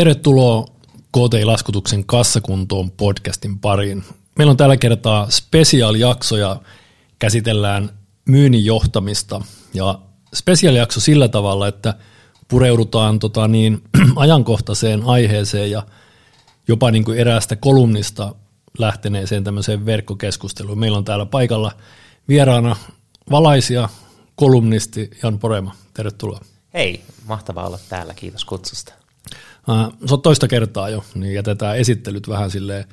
Tervetuloa KT-laskutuksen kassakuntoon podcastin pariin. Meillä on tällä kertaa spesiaalijakso ja käsitellään myynnin johtamista. Ja spesiaalijakso sillä tavalla, että pureudutaan tota niin, ajankohtaiseen aiheeseen ja jopa niin kuin eräästä kolumnista lähteneeseen tämmöiseen verkkokeskusteluun. Meillä on täällä paikalla vieraana valaisia kolumnisti Jan Porema. Tervetuloa. Hei, mahtavaa olla täällä. Kiitos kutsusta. Se on toista kertaa jo, niin jätetään esittelyt vähän silleen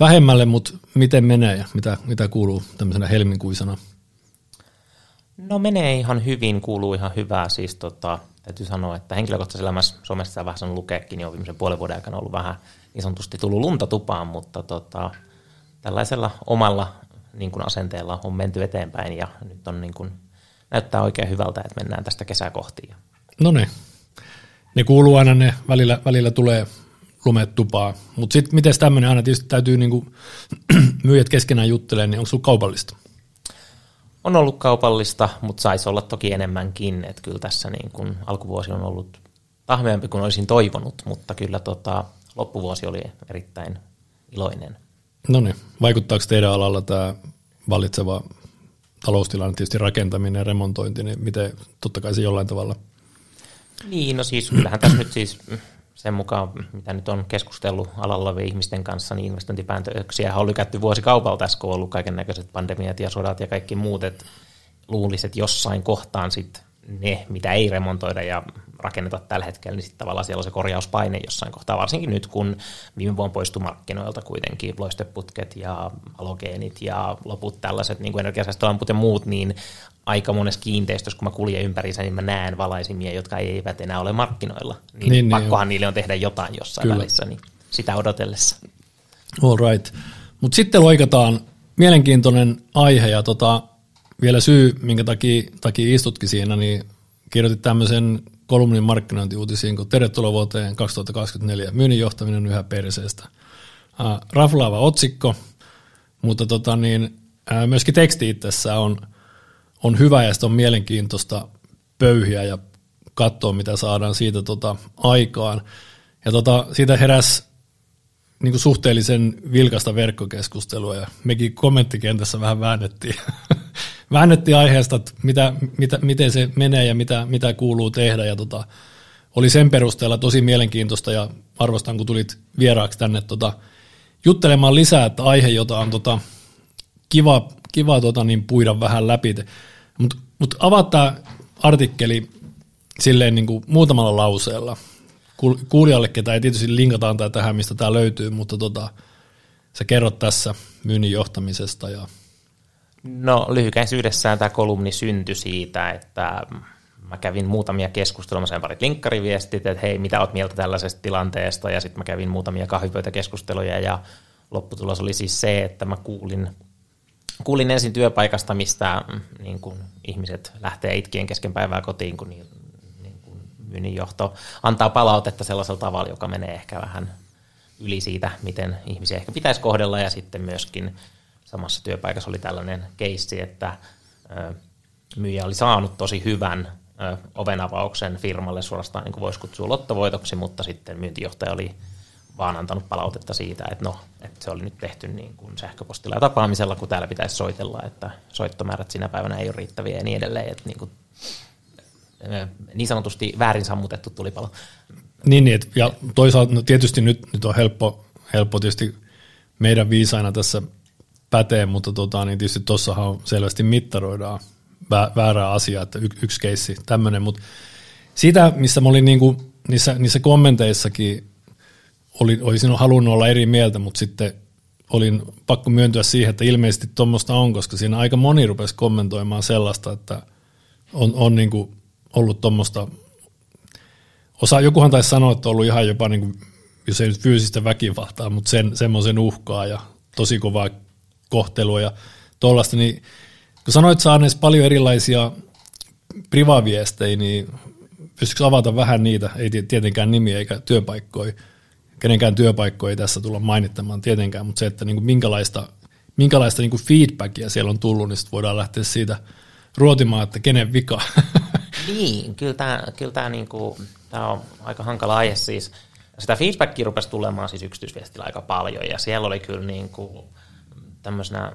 vähemmälle, mutta miten menee ja mitä, mitä kuuluu tämmöisenä helmikuisena? No menee ihan hyvin, kuuluu ihan hyvää. Siis tota, täytyy sanoa, että henkilökohtaisessa elämässä somessa vähän saanut lukeekin jo viimeisen puolen vuoden aikana ollut vähän niin sanotusti tullut lunta tupaan, mutta tota, tällaisella omalla niin kuin asenteella on menty eteenpäin ja nyt on niin kuin, näyttää oikein hyvältä, että mennään tästä kesää kohti. No niin, ne kuuluu aina, ne välillä, välillä tulee lumet tupaa. Mutta sitten miten tämmöinen aina tietysti täytyy niinku myyjät keskenään juttelemaan, niin onko sulla kaupallista? On ollut kaupallista, mutta saisi olla toki enemmänkin. Että kyllä tässä niin kun alkuvuosi on ollut tahmeampi kuin olisin toivonut, mutta kyllä tota, loppuvuosi oli erittäin iloinen. No niin, vaikuttaako teidän alalla tämä vallitseva taloustilanne, tietysti rakentaminen ja remontointi, niin miten totta kai se jollain tavalla – niin, no siis kyllähän tässä nyt siis sen mukaan, mitä nyt on keskustellut alalla olevien ihmisten kanssa, niin investointipäätöksiä on lykätty vuosikaupalla tässä, kun on ollut kaiken näköiset pandemiat ja sodat ja kaikki muut, että luulisi, että jossain kohtaan sitten ne, mitä ei remontoida ja rakenneta tällä hetkellä, niin sitten tavallaan siellä on se korjauspaine jossain kohtaa, varsinkin nyt, kun viime vuonna poistui markkinoilta kuitenkin loisteputket ja halogeenit ja loput tällaiset niin kuin energiasäästölamput ja muut, niin aika monessa kiinteistössä, kun mä kuljen ympäriinsä, niin mä näen valaisimia, jotka eivät enää ole markkinoilla. Niin, niin, niin pakkohan niin niille on tehdä jotain jossain Kyllä. välissä, niin sitä odotellessa. All right. Mutta sitten loikataan mielenkiintoinen aihe ja tota, vielä syy, minkä takia, takia istutkin siinä, niin kirjoitit tämmöisen kolumnin markkinointiuutisiin, kun tervetuloa vuoteen 2024, myynnin johtaminen yhä perseestä. Äh, raflaava otsikko, mutta tota niin, äh, myöskin teksti itsessään on – on hyvä ja on mielenkiintoista pöyhiä ja katsoa, mitä saadaan siitä tota aikaan. Ja tota, siitä heräsi niin suhteellisen vilkasta verkkokeskustelua ja mekin kommenttikentässä vähän väännettiin, väännettiin aiheesta, että mitä, mitä, miten se menee ja mitä, mitä kuuluu tehdä ja tota, oli sen perusteella tosi mielenkiintoista ja arvostan, kun tulit vieraaksi tänne tota, juttelemaan lisää, että aihe, jota on tota, kiva, kiva tota, niin puida vähän läpi. Mutta mut avaat tämä artikkeli silleen niin kuin muutamalla lauseella. Kuulijalle, ketä ei tietysti linkataan tämä tähän, mistä tämä löytyy, mutta tota, sä kerrot tässä myynnin johtamisesta. Ja... No lyhykäisyydessään tämä kolumni syntyi siitä, että mä kävin muutamia keskusteluja, mä sain parit linkkariviestit, että hei, mitä oot mieltä tällaisesta tilanteesta, ja sitten mä kävin muutamia kahvipöytäkeskusteluja, ja lopputulos oli siis se, että mä kuulin – kuulin ensin työpaikasta, mistä mm, niin kuin ihmiset lähtee itkien kesken päivää kotiin, kun niin, niin kuin myynnin johto antaa palautetta sellaisella tavalla, joka menee ehkä vähän yli siitä, miten ihmisiä ehkä pitäisi kohdella, ja sitten myöskin samassa työpaikassa oli tällainen keissi, että myyjä oli saanut tosi hyvän ovenavauksen firmalle suorastaan, niin kuin voisi kutsua lottovoitoksi, mutta sitten myyntijohtaja oli vaan antanut palautetta siitä, että no, että se oli nyt tehty niin kuin sähköpostilla ja tapaamisella, kun täällä pitäisi soitella, että soittomäärät sinä päivänä ei ole riittäviä ja niin edelleen, että niin, kuin, niin sanotusti väärin sammutettu tulipalo. Niin, niin ja toisaalta no tietysti nyt, nyt on helppo, helppo tietysti meidän viisaina tässä pätee, mutta tota, niin tietysti tuossahan selvästi mittaroidaan väärää asiaa, että y, yksi keissi tämmöinen, mutta sitä, missä mä olin niin kuin, niissä, niissä kommenteissakin oli, olisin halunnut olla eri mieltä, mutta sitten olin pakko myöntyä siihen, että ilmeisesti tuommoista on, koska siinä aika moni rupesi kommentoimaan sellaista, että on, on niin kuin ollut tuommoista, osa, jokuhan taisi sanoa, että on ollut ihan jopa, niin jos ei nyt fyysistä väkivaltaa, mutta sen, semmoisen uhkaa ja tosi kovaa kohtelua ja tuollaista, niin kun sanoit saaneet paljon erilaisia privaviestejä, niin pystytkö avata vähän niitä, ei tietenkään nimiä eikä työpaikkoja, kenenkään työpaikkoja ei tässä tulla mainittamaan tietenkään, mutta se, että niin kuin minkälaista, minkälaista niin kuin feedbackia siellä on tullut, niin voidaan lähteä siitä ruotimaan, että kenen vika. Niin, kyllä tämä, kyllä tämä, niin kuin, tämä on aika hankala aihe siis. Sitä feedbackia rupesi tulemaan siis yksityisviestillä aika paljon, ja siellä oli kyllä niin kuin tämmöisenä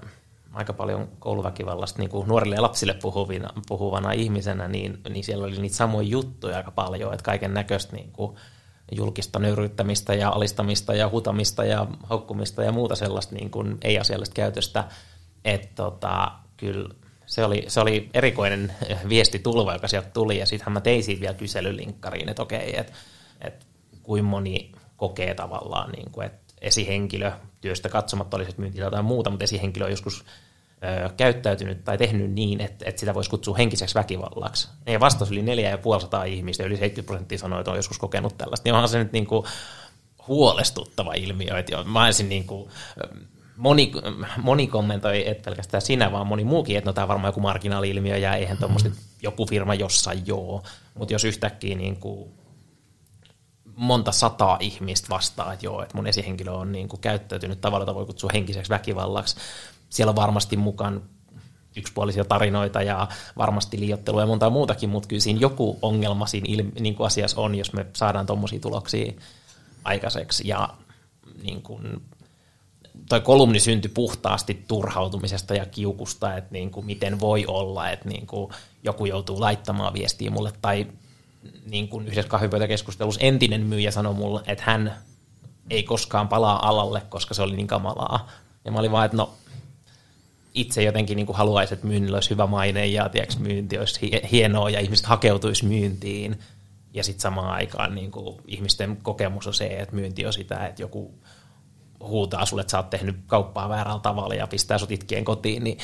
aika paljon kouluväkivallasta niin kuin nuorille ja lapsille puhuvina, puhuvana ihmisenä, niin, niin siellä oli niitä samoja juttuja aika paljon, että kaiken näköistä niin kuin julkista nöyryyttämistä ja alistamista ja hutamista ja haukkumista ja muuta sellaista niin kuin ei-asiallista käytöstä, että tota, kyllä se oli, se oli erikoinen viestitulva, joka sieltä tuli, ja sittenhän mä tein siitä vielä kyselylinkkariin, että okei, että, että kuinka moni kokee tavallaan, niin kuin, että esihenkilö, työstä katsomatta olisi myynti jotain muuta, mutta esihenkilö on joskus ö, käyttäytynyt tai tehnyt niin, että, että sitä voisi kutsua henkiseksi väkivallaksi. Ja vastaus oli 4500 ihmistä, yli 70 prosenttia sanoi, että on joskus kokenut tällaista. Niin onhan se nyt niin kuin huolestuttava ilmiö. Että mä olisin niin kuin, moni, moni kommentoi, että pelkästään sinä, vaan moni muukin, että no tämä on varmaan joku marginaali-ilmiö ja eihän tuommoista mm. joku firma jossain joo. Mutta jos yhtäkkiä niin kuin monta sataa ihmistä vastaa, että joo, että mun esihenkilö on niin kuin käyttäytynyt tavalla, jota voi kutsua henkiseksi väkivallaksi. Siellä on varmasti mukaan yksipuolisia tarinoita ja varmasti liiottelua ja monta muutakin, mutta kyllä siinä joku ongelma siinä ilmi, niin kuin asiassa on, jos me saadaan tuommoisia tuloksia aikaiseksi. Ja niin kuin, toi kolumni syntyi puhtaasti turhautumisesta ja kiukusta, että niin kuin miten voi olla, että niin kuin joku joutuu laittamaan viestiä mulle tai niin kuin yhdessä kahvipöytäkeskustelussa entinen myyjä sanoi mulle, että hän ei koskaan palaa alalle, koska se oli niin kamalaa. Ja mä olin vaan, että no itse jotenkin niin haluaisin, että myynnillä olisi hyvä maine ja tiedätkö, myynti olisi hienoa ja ihmiset hakeutuisi myyntiin. Ja sitten samaan aikaan niin kuin ihmisten kokemus on se, että myynti on sitä, että joku huutaa sulle, että sä oot tehnyt kauppaa väärällä tavalla ja pistää sut itkien kotiin, niin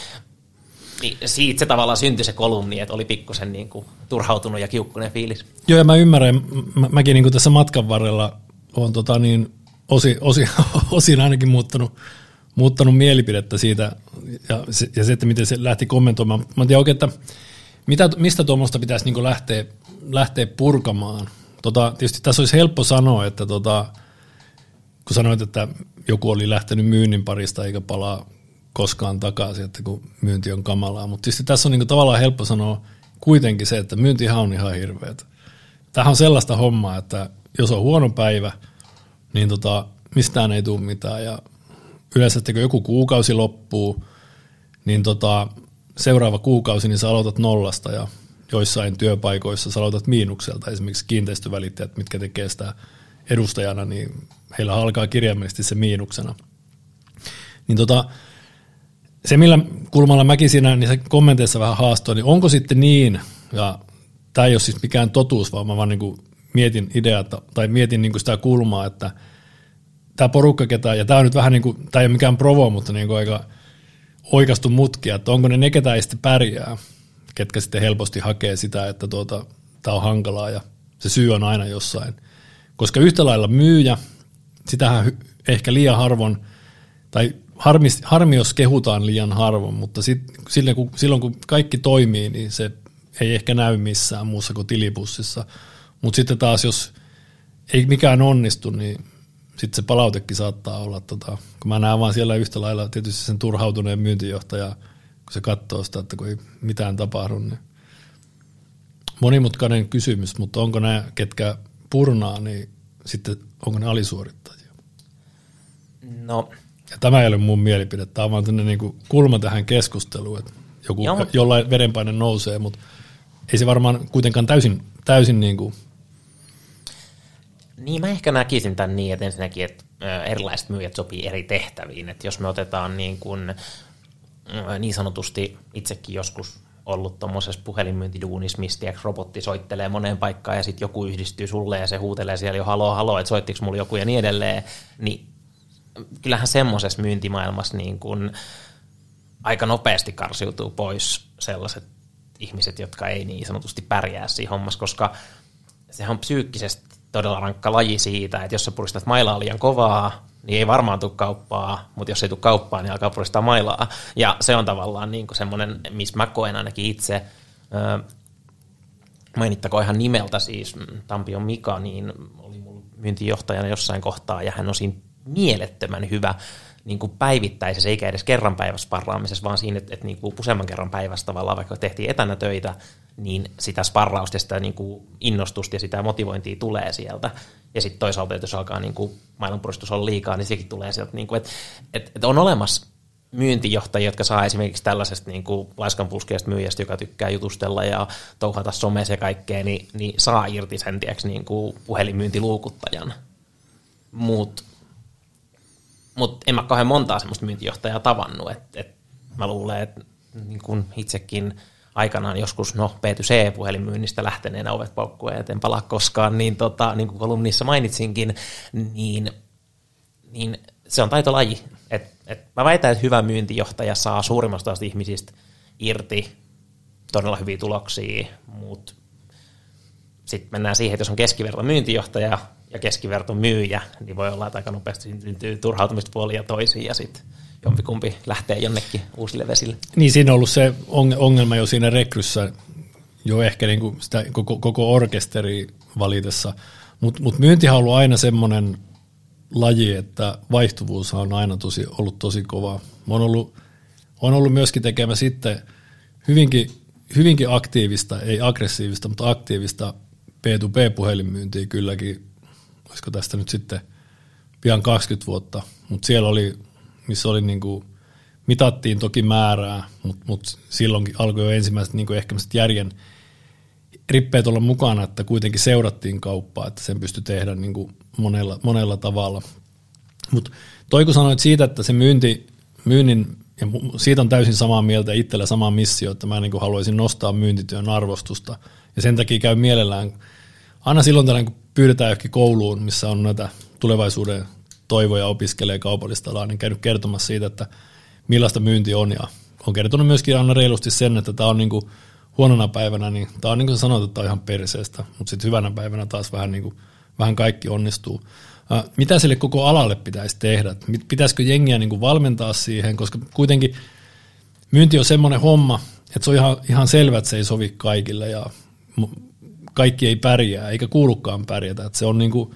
niin siitä se tavallaan syntyi se kolumni, että oli pikkusen niin kuin turhautunut ja kiukkunen fiilis. Joo, ja mä ymmärrän, mä, mäkin niin kuin tässä matkan varrella olen tota niin, osi, osi, osin ainakin muuttanut, muuttanut mielipidettä siitä ja se, ja se, että miten se lähti kommentoimaan. Mä en tiedä oikein, että mitä, mistä tuommoista pitäisi niin lähteä, lähteä purkamaan. Tota, tietysti tässä olisi helppo sanoa, että tota, kun sanoit, että joku oli lähtenyt myynnin parista eikä palaa koskaan takaisin, että kun myynti on kamalaa. Mutta tietysti tässä on niin tavallaan helppo sanoa kuitenkin se, että myyntihan on ihan hirveätä. Tämähän on sellaista hommaa, että jos on huono päivä, niin tota, mistään ei tule mitään. Ja yleensä, että kun joku kuukausi loppuu, niin tota, seuraava kuukausi niin sä aloitat nollasta ja joissain työpaikoissa sä aloitat miinukselta. Esimerkiksi kiinteistövälittäjät, mitkä tekee sitä edustajana, niin heillä alkaa kirjaimellisesti se miinuksena. Niin tota, se, millä kulmalla mäkin siinä se kommenteissa vähän haastoin, niin onko sitten niin, ja tämä ei ole siis mikään totuus, vaan mä vaan niin kuin mietin ideata, tai mietin niin kuin sitä kulmaa, että tämä porukka ketä, ja tämä on nyt vähän niin kuin, tämä ei ole mikään provo, mutta niin kuin aika oikastu mutkia, että onko ne ne, ketä ei sitten pärjää, ketkä sitten helposti hakee sitä, että tuota, tämä on hankalaa ja se syy on aina jossain. Koska yhtä lailla myyjä, sitähän ehkä liian harvoin, tai harmi, harmi, jos kehutaan liian harvoin, mutta sit, silloin, kun, silloin kun kaikki toimii, niin se ei ehkä näy missään muussa kuin tilipussissa. Mutta sitten taas, jos ei mikään onnistu, niin sitten se palautekin saattaa olla, tota, kun mä näen vaan siellä yhtä lailla tietysti sen turhautuneen myyntijohtaja, kun se katsoo sitä, että kun ei mitään tapahdu, niin monimutkainen kysymys, mutta onko nämä, ketkä purnaa, niin sitten onko ne alisuorittajia? No ja tämä ei ole mun mielipide, tämä on vaan niin kulma tähän keskusteluun, että joku, Joo. jollain verenpaine nousee, mutta ei se varmaan kuitenkaan täysin, täysin niin kuin niin, mä ehkä näkisin tämän niin, että ensinnäkin, että erilaiset myyjät sopii eri tehtäviin. Että jos me otetaan niin, kuin, niin sanotusti itsekin joskus ollut tuommoisessa puhelinmyyntiduunissa, mistä robotti soittelee moneen paikkaan ja sitten joku yhdistyy sulle ja se huutelee siellä jo halo, halo, että soittiko mulla joku ja niin edelleen, niin kyllähän semmoisessa myyntimaailmassa niin kuin aika nopeasti karsiutuu pois sellaiset ihmiset, jotka ei niin sanotusti pärjää siinä hommassa, koska sehän on psyykkisesti todella rankka laji siitä, että jos sä puristat mailaa liian kovaa, niin ei varmaan tule kauppaa, mutta jos ei tule kauppaa, niin alkaa puristaa mailaa. Ja se on tavallaan niin semmoinen, missä mä koen ainakin itse, mainittako ihan nimeltä siis, Tampion Mika, niin oli mun myyntijohtajana jossain kohtaa, ja hän on siinä mielettömän hyvä niin kuin päivittäisessä, eikä edes kerran päivässä sparraamisessa, vaan siinä, että, että niin kuin useamman kerran päivässä tavallaan, vaikka tehtiin etänä töitä, niin sitä sparrausta ja sitä niin kuin innostusta ja sitä motivointia tulee sieltä. Ja sitten toisaalta, että jos alkaa niin maailmanpuristus olla liikaa, niin sekin tulee sieltä, niin kuin, että, että, että on olemassa myyntijohtajia, jotka saa esimerkiksi tällaisesta niin kuin laiskanpuskeasta myyjästä, joka tykkää jutustella ja touhata somessa ja kaikkea, niin, niin saa irti sen tiiäks, niin kuin puhelinmyyntiluukuttajan. Mutta mut en mä kauhean montaa semmoista myyntijohtajaa tavannut, että et mä luulen, että niin kuin itsekin aikanaan joskus, no B2C-puhelinmyynnistä lähteneenä ovet paukkueen, en palaa koskaan, niin, tota, niin kuin kolumnissa mainitsinkin, niin, niin se on taitolaji. Et, et mä väitän, että hyvä myyntijohtaja saa suurimmasta ihmisistä irti todella hyviä tuloksia, mutta sitten mennään siihen, että jos on keskiverto myyntijohtaja ja keskiverto myyjä, niin voi olla, että aika nopeasti syntyy turhautumista puolia toisiin ja sitten jompikumpi lähtee jonnekin uusille vesille. Niin siinä on ollut se ongelma jo siinä rekryssä, jo ehkä niin kuin sitä koko, koko orkesteri valitessa, mutta mut myyntihän on ollut aina semmoinen laji, että vaihtuvuus on aina tosi, ollut tosi kova. Mä on ollut, on ollut myöskin tekemä sitten hyvinkin, hyvinkin aktiivista, ei aggressiivista, mutta aktiivista P2P-puhelinmyyntiä kylläkin, olisiko tästä nyt sitten pian 20 vuotta, mutta siellä oli, missä oli niin kuin, mitattiin toki määrää, mutta, mutta silloinkin alkoi jo ensimmäiset niin ehkä järjen rippeet olla mukana, että kuitenkin seurattiin kauppaa, että sen pystyi tehdä niin kuin monella, monella tavalla. Mutta toi kun sanoit siitä, että se myynti, myynnin, ja siitä on täysin samaa mieltä itsellä sama missio, että mä niin kuin haluaisin nostaa myyntityön arvostusta. Ja sen takia käy mielellään, aina silloin tällainen, kun pyydetään johonkin kouluun, missä on näitä tulevaisuuden toivoja opiskelee kaupallista alaa, niin käynyt kertomassa siitä, että millaista myynti on. Ja on kertonut myöskin aina reilusti sen, että tämä on niin kuin huonona päivänä, niin tämä on niin kuin sanottu, että tämä on ihan perseestä, mutta sitten hyvänä päivänä taas vähän, niin kuin, vähän kaikki onnistuu. Mitä sille koko alalle pitäisi tehdä? Pitäisikö jengiä niin kuin valmentaa siihen, koska kuitenkin myynti on semmoinen homma, että se on ihan, ihan selvä, että se ei sovi kaikille ja kaikki ei pärjää, eikä kuulukaan pärjätä. Että se on niin kuin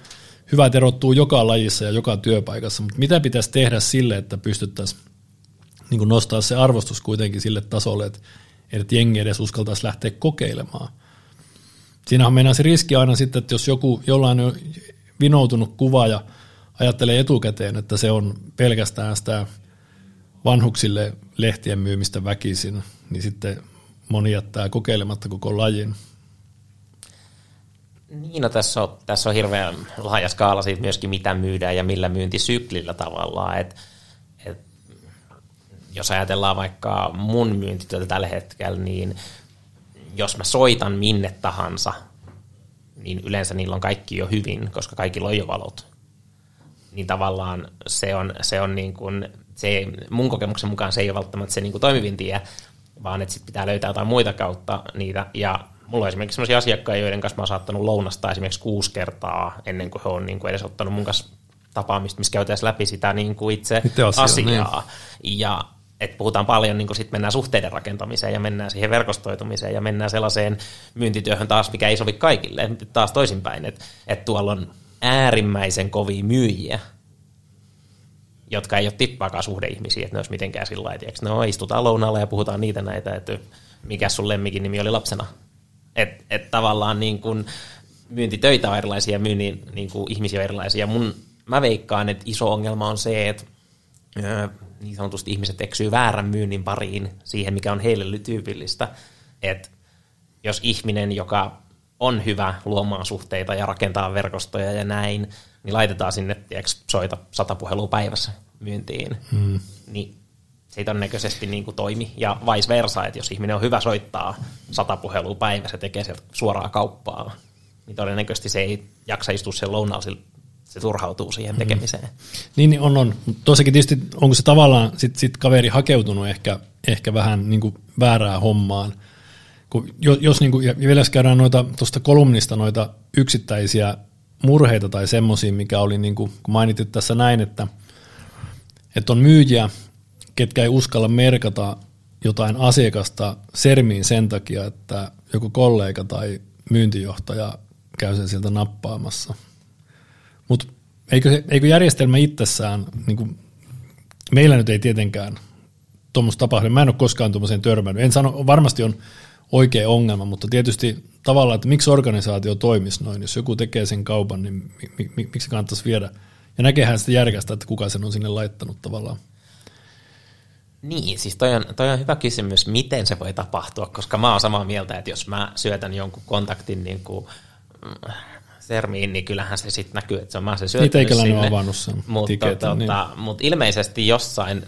hyvä, että erottuu joka lajissa ja joka työpaikassa, mutta mitä pitäisi tehdä sille, että pystyttäisiin niin kuin nostaa se arvostus kuitenkin sille tasolle, että, että jengi edes uskaltaisi lähteä kokeilemaan. Siinähän mennään se riski aina sitten, että jos joku jollain on vinoutunut kuva ja ajattelee etukäteen, että se on pelkästään sitä vanhuksille lehtien myymistä väkisin, niin sitten moni jättää kokeilematta koko lajin. Niin, no tässä on, tässä on hirveän laaja skaala siitä myöskin, mitä myydään ja millä myyntisyklillä tavallaan. Et, et, jos ajatellaan vaikka mun myyntityötä tällä hetkellä, niin jos mä soitan minne tahansa, niin yleensä niillä on kaikki jo hyvin, koska kaikilla on jo valot. Niin tavallaan se on, se on niin kuin, se mun kokemuksen mukaan se ei ole välttämättä se niin kuin toimivin tie, vaan että sit pitää löytää jotain muita kautta niitä. Ja mulla on esimerkiksi sellaisia asiakkaita, joiden kanssa mä oon saattanut lounasta esimerkiksi kuusi kertaa ennen kuin he on niin kuin edes ottanut mun kanssa tapaamista, missä käytäisiin läpi sitä niin kuin itse, itse asia, asiaa. Niin. Ja että puhutaan paljon, niin sitten mennään suhteiden rakentamiseen ja mennään siihen verkostoitumiseen ja mennään sellaiseen myyntityöhön taas, mikä ei sovi kaikille. Taas toisinpäin, että, että tuolla on äärimmäisen kovia myyjiä, jotka ei ole tippaakaan suhdeihmisiä, että ne olisi mitenkään sillä lailla, että no istutaan lounaalla ja puhutaan niitä näitä, että mikä sun lemmikin nimi oli lapsena. Että et tavallaan niin kun myyntitöitä on erilaisia, myynnin niin kuin ihmisiä on erilaisia. Mun, mä veikkaan, että iso ongelma on se, että niin sanotusti ihmiset eksyy väärän myynnin pariin siihen, mikä on heille tyypillistä. Että jos ihminen, joka on hyvä luomaan suhteita ja rakentaa verkostoja ja näin, niin laitetaan sinne, tiiäks, soita sata puhelua päivässä myyntiin, hmm. niin se ei todennäköisesti niin kuin toimi. Ja vice versa, että jos ihminen on hyvä soittaa sata puhelua päivässä tekee sieltä suoraa kauppaa, niin todennäköisesti se ei jaksa istua sen lounausilla se turhautuu siihen tekemiseen. Mm. Niin, on, on. Tuossakin tietysti, onko se tavallaan sit, sit kaveri hakeutunut ehkä, ehkä vähän niin kuin väärään hommaan. Kun, jos, jos niin kuin, ja vielä jos käydään noita, tuosta kolumnista noita yksittäisiä murheita tai semmoisia, mikä oli, niin kuin, kun mainitit tässä näin, että, että on myyjiä, ketkä ei uskalla merkata jotain asiakasta sermiin sen takia, että joku kollega tai myyntijohtaja käy sen sieltä nappaamassa – mutta eikö, eikö järjestelmä itsessään, niin kuin, meillä nyt ei tietenkään tuommoista tapahdu, mä en ole koskaan tuommoiseen törmännyt. En sano, varmasti on, oikea ongelma, mutta tietysti tavallaan, että miksi organisaatio toimisi noin, jos joku tekee sen kaupan, niin mi, mi, mi, miksi kannattaisi viedä, ja näkehän sitä järkästä, että kuka sen on sinne laittanut tavallaan. Niin, siis toi on, toi on hyvä kysymys, miten se voi tapahtua, koska mä oon samaa mieltä, että jos mä syötän jonkun kontaktin niin kuin, mm, sermiin, niin kyllähän se sitten näkyy, että se on mä se syöttänyt Niin sinne. avannut sen mutta, tiketin, niin. tota, mutta ilmeisesti jossain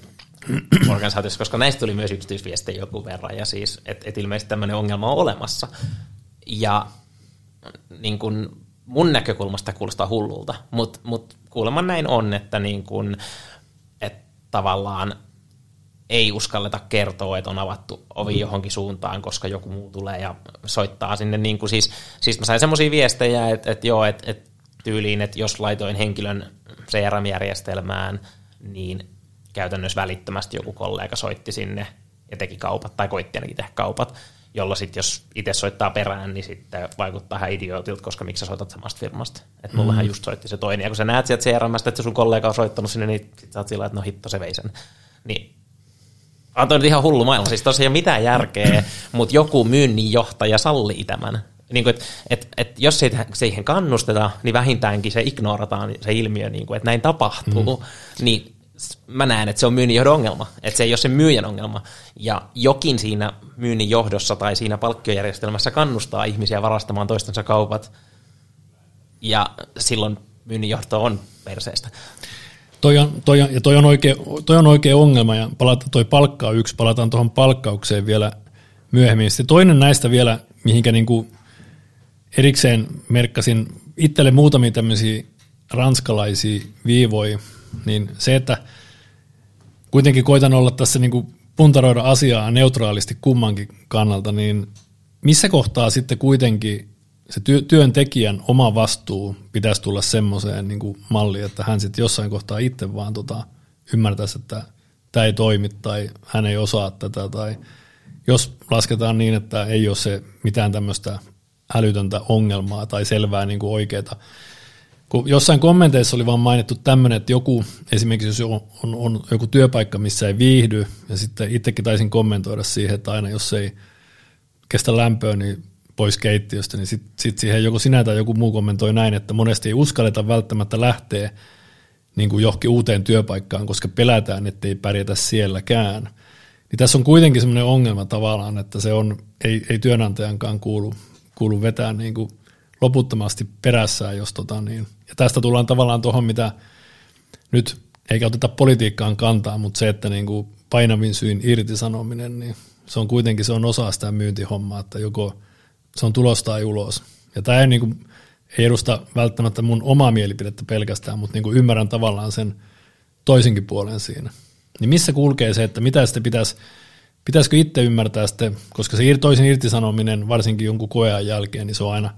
organisaatiossa, koska näistä tuli myös yksityisviestejä joku verran, ja siis, että et ilmeisesti tämmöinen ongelma on olemassa. Ja niin kun mun näkökulmasta kuulostaa hullulta, mutta mut kuulemma näin on, että niin kun, et tavallaan ei uskalleta kertoa, että on avattu ovi johonkin suuntaan, koska joku muu tulee ja soittaa sinne. Niin kuin siis, siis mä sain semmoisia viestejä, että, että joo, että, että tyyliin, että jos laitoin henkilön CRM-järjestelmään, niin käytännössä välittömästi joku kollega soitti sinne ja teki kaupat, tai koitti ainakin tehdä kaupat, jolloin sitten jos itse soittaa perään, niin sitten vaikuttaa ihan idiootilta, koska miksi sä soitat samasta firmasta. Että mullahan mm. just soitti se toinen, ja kun sä näet sieltä CRMstä, että sun kollega on soittanut sinne, niin sit sä oot sillä, että no hitto se vei sen. Niin on toi nyt ihan hullu maailma, siis tosiaan mitään järkeä, mutta joku myynnin johtaja sallii tämän. Niin kuin, et, et, et, jos ei siihen kannusteta, niin vähintäänkin se ignorataan se ilmiö, niin kuin, että näin tapahtuu, mm. niin mä näen, että se on myynnin johdon ongelma, että se ei ole se myyjän ongelma. Ja jokin siinä myynnin johdossa tai siinä palkkiojärjestelmässä kannustaa ihmisiä varastamaan toistensa kaupat, ja silloin myynnin johto on perseestä. Toi on, toi on, ja toi on, oikea, toi on oikea ongelma, ja palata, toi palkka on yksi, palataan tuohon palkkaukseen vielä myöhemmin. Sitten toinen näistä vielä, mihinkä niinku erikseen merkkasin itselle muutamia tämmöisiä ranskalaisia viivoja, niin se, että kuitenkin koitan olla tässä niinku puntaroida asiaa neutraalisti kummankin kannalta, niin missä kohtaa sitten kuitenkin se työ, työntekijän oma vastuu pitäisi tulla semmoiseen niin malliin, että hän sitten jossain kohtaa itse vaan tota, ymmärtäisi, että tämä ei toimi tai hän ei osaa tätä tai jos lasketaan niin, että ei ole se mitään tämmöistä älytöntä ongelmaa tai selvää niin kuin. Kun jossain kommenteissa oli vaan mainittu tämmöinen, että joku, esimerkiksi jos on, on, on joku työpaikka, missä ei viihdy, ja sitten itsekin taisin kommentoida siihen, että aina jos ei kestä lämpöä, niin pois keittiöstä, niin sitten sit siihen joku sinä tai joku muu kommentoi näin, että monesti ei uskalleta välttämättä lähteä niin kuin johonkin uuteen työpaikkaan, koska pelätään, ettei pärjätä sielläkään. Niin tässä on kuitenkin sellainen ongelma tavallaan, että se on, ei, ei työnantajankaan kuulu, kuulu vetää niin kuin loputtomasti perässään, jos tota niin. Ja tästä tullaan tavallaan tuohon, mitä nyt eikä oteta politiikkaan kantaa, mutta se, että niin kuin painavin syyn irtisanominen, niin se on kuitenkin se on osa sitä myyntihommaa, että joko – se on tulos tai ulos. Ja tämä ei, niin kuin, ei edusta välttämättä mun omaa mielipidettä pelkästään, mutta niin kuin ymmärrän tavallaan sen toisenkin puolen siinä. Niin missä kulkee se, että mitä sitten pitäisi, pitäisikö itse ymmärtää sitten, koska se toisen irtisanominen varsinkin jonkun koean jälkeen, niin se on aina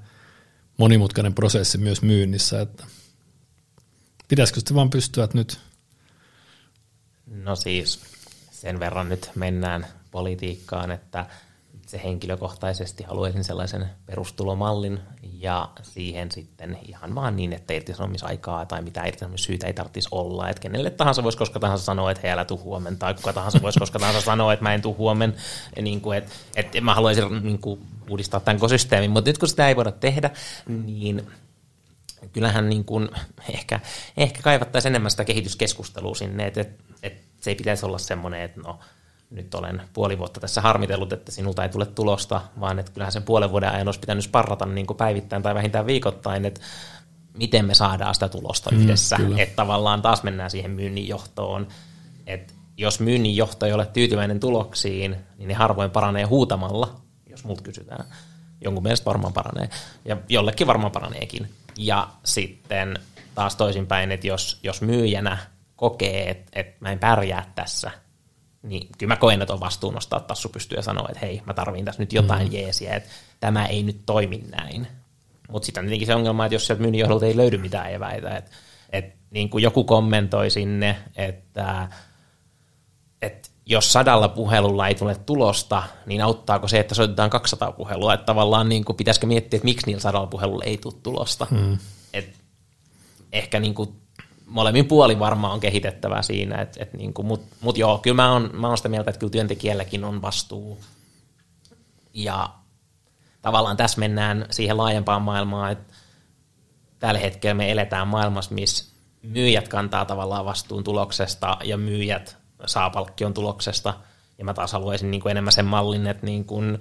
monimutkainen prosessi myös myynnissä, että pitäisikö sitten vaan pystyä että nyt? No siis sen verran nyt mennään politiikkaan, että itse henkilökohtaisesti haluaisin sellaisen perustulomallin ja siihen sitten ihan vaan niin, että irtisanomisaikaa tai mitä irtisanomissyytä ei tarvitsisi olla. Että kenelle tahansa voisi koska tahansa sanoa, että hei älä tuu huomenna, tai kuka tahansa voisi koska tahansa sanoa, että mä en tuu huomenna. Niin kuin, että, että mä haluaisin niin kuin, uudistaa tämän ekosysteemin, mutta nyt kun sitä ei voida tehdä, niin kyllähän niin kuin, ehkä, ehkä kaivattaisiin enemmän sitä kehityskeskustelua sinne, että, että, että se ei pitäisi olla semmoinen, että no, nyt olen puoli vuotta tässä harmitellut, että sinulta ei tule tulosta, vaan että kyllähän sen puolen vuoden ajan olisi pitänyt sparrata niin kuin päivittäin tai vähintään viikoittain, että miten me saadaan sitä tulosta mm, yhdessä. Kyllä. Että tavallaan taas mennään siihen myynnin johtoon, että jos myynnin johto ei ole tyytyväinen tuloksiin, niin ne harvoin paranee huutamalla, jos multa kysytään. Jonkun mielestä varmaan paranee, ja jollekin varmaan paraneekin. Ja sitten taas toisinpäin, että jos, jos myyjänä kokee, että, että mä en pärjää tässä – niin kyllä mä koen, että on vastuu nostaa tassu pystyä ja sanoa, että hei, mä tarviin tässä nyt jotain mm. jeesiä, että tämä ei nyt toimi näin. Mutta sitten on tietenkin se ongelma, että jos sieltä myynnin johdolta ei löydy mitään eväitä, että, että niin kuin joku kommentoi sinne, että, että jos sadalla puhelulla ei tule tulosta, niin auttaako se, että soitetaan 200 puhelua, että tavallaan niin kuin pitäisikö miettiä, että miksi niillä sadalla puhelulla ei tule tulosta. Mm. Et ehkä niin kuin molemmin puoli varmaan on kehitettävää siinä, et, et niin mutta mut joo, kyllä mä oon, mä oon sitä mieltä, että kyllä työntekijälläkin on vastuu ja tavallaan tässä mennään siihen laajempaan maailmaan, että tällä hetkellä me eletään maailmassa, missä myyjät kantaa tavallaan vastuun tuloksesta ja myyjät saa palkkion tuloksesta. Ja mä taas haluaisin niin kuin enemmän sen mallin, että niin kuin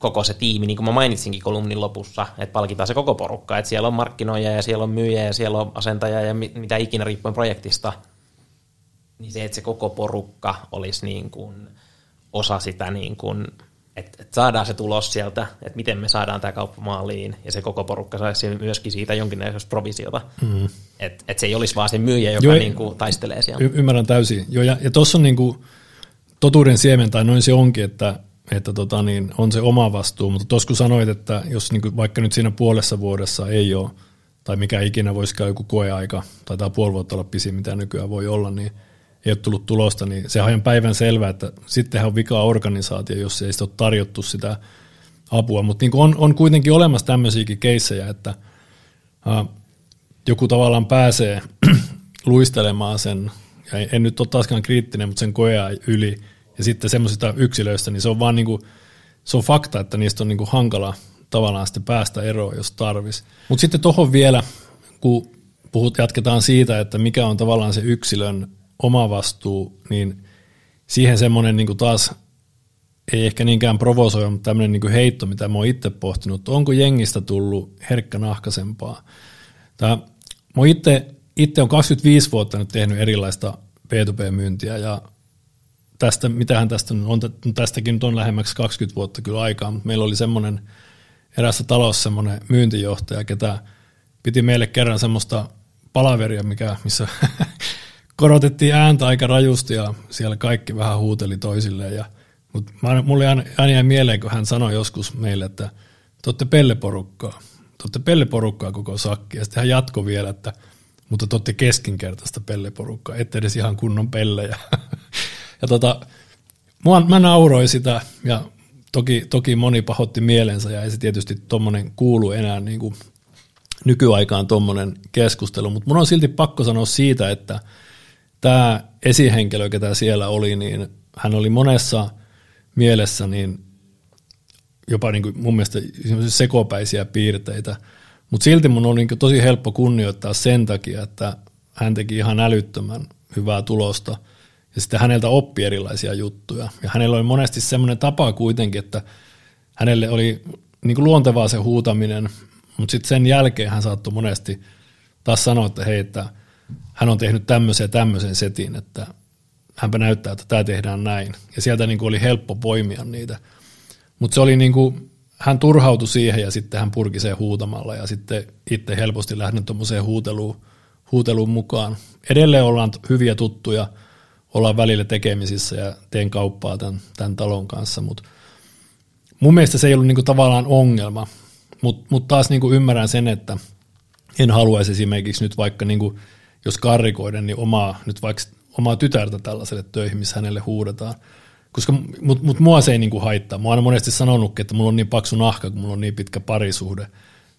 koko se tiimi, niin kuin mä mainitsinkin kolumnin lopussa, että palkitaan se koko porukka, että siellä on markkinoija ja siellä on myyjä ja siellä on asentaja ja mitä ikinä riippuen projektista, niin se, että se koko porukka olisi niin kuin osa sitä, niin kuin, että, että saadaan se tulos sieltä, että miten me saadaan tämä kauppa maaliin, ja se koko porukka saisi myöskin siitä jonkinlaista provisiota. Mm. Että että se ei olisi vaan se myyjä, joka Joo, niin kuin taistelee siellä. Y- ymmärrän täysin. Joo, ja, ja tuossa on niin kuin totuuden siemen, tai noin se onkin, että että tota niin, on se oma vastuu, mutta tuossa kun sanoit, että jos niin kuin vaikka nyt siinä puolessa vuodessa ei ole, tai mikä ikinä voisikaan joku koeaika, tai tämä puoli vuotta olla pisin, mitä nykyään voi olla, niin ei ole tullut tulosta, niin se on päivän selvä, että sittenhän on vika organisaatio, jos ei sitä ole tarjottu sitä apua. Mutta niin on, on kuitenkin olemassa tämmöisiäkin keissejä, että ää, joku tavallaan pääsee luistelemaan sen, ja en nyt ole taaskaan kriittinen, mutta sen koea yli, ja sitten semmoisista yksilöistä, niin se on vaan niin kuin, se on fakta, että niistä on niin kuin hankala tavallaan sitten päästä eroon, jos tarvis. Mutta sitten tuohon vielä, kun puhut, jatketaan siitä, että mikä on tavallaan se yksilön oma vastuu, niin siihen semmoinen niin taas ei ehkä niinkään provosoiva, mutta tämmöinen niin heitto, mitä mä oon itse pohtinut, onko jengistä tullut herkkänahkaisempaa. Tämä, mä itse, itse on 25 vuotta nyt tehnyt erilaista B2B-myyntiä ja tästä, mitähän tästä on, tästäkin nyt on lähemmäksi 20 vuotta kyllä aikaa, mutta meillä oli semmoinen erässä talossa semmoinen myyntijohtaja, ketä piti meille kerran semmoista palaveria, mikä, missä korotettiin ääntä aika rajusti ja siellä kaikki vähän huuteli toisilleen. Ja, mutta mulle aina, jäi mieleen, kun hän sanoi joskus meille, että te olette pelleporukkaa. Te olette pelleporukkaa koko sakki. Ja sitten hän jatkoi vielä, että mutta te olette keskinkertaista pelleporukkaa, ette edes ihan kunnon pellejä. ja tota, mua, mä nauroin sitä ja toki, toki moni pahotti mielensä ja ei se tietysti tuommoinen kuulu enää niin kuin nykyaikaan tuommoinen keskustelu, mutta mun on silti pakko sanoa siitä, että – tämä esihenkilö, ketä siellä oli, niin hän oli monessa mielessä niin jopa niin kuin mun mielestä sekopäisiä piirteitä, mutta silti mun on niin tosi helppo kunnioittaa sen takia, että hän teki ihan älyttömän hyvää tulosta ja sitten häneltä oppi erilaisia juttuja. Ja hänellä oli monesti semmoinen tapa kuitenkin, että hänelle oli niin kuin luontevaa se huutaminen, mutta sitten sen jälkeen hän saattoi monesti taas sanoa, että hei, että – hän on tehnyt tämmöisen ja tämmöisen setin, että hänpä näyttää, että tämä tehdään näin. Ja sieltä niin kuin oli helppo poimia niitä. Mutta se oli niin kuin, hän turhautui siihen ja sitten hän purki sen huutamalla ja sitten itse helposti lähdin tuommoiseen huuteluun, huuteluun mukaan. Edelleen ollaan hyviä tuttuja, ollaan välillä tekemisissä ja teen kauppaa tämän, tämän talon kanssa, mutta mun mielestä se ei ollut niin kuin tavallaan ongelma, mutta mut taas niin kuin ymmärrän sen, että en haluaisi esimerkiksi nyt vaikka niin kuin jos karrikoiden, niin omaa, nyt vaikka omaa tytärtä tällaiselle töihin, missä hänelle huudetaan. Koska, mut, mut mua se ei niinku haittaa. Mä oon monesti sanonut, että mulla on niin paksu nahka, kun mulla on niin pitkä parisuhde,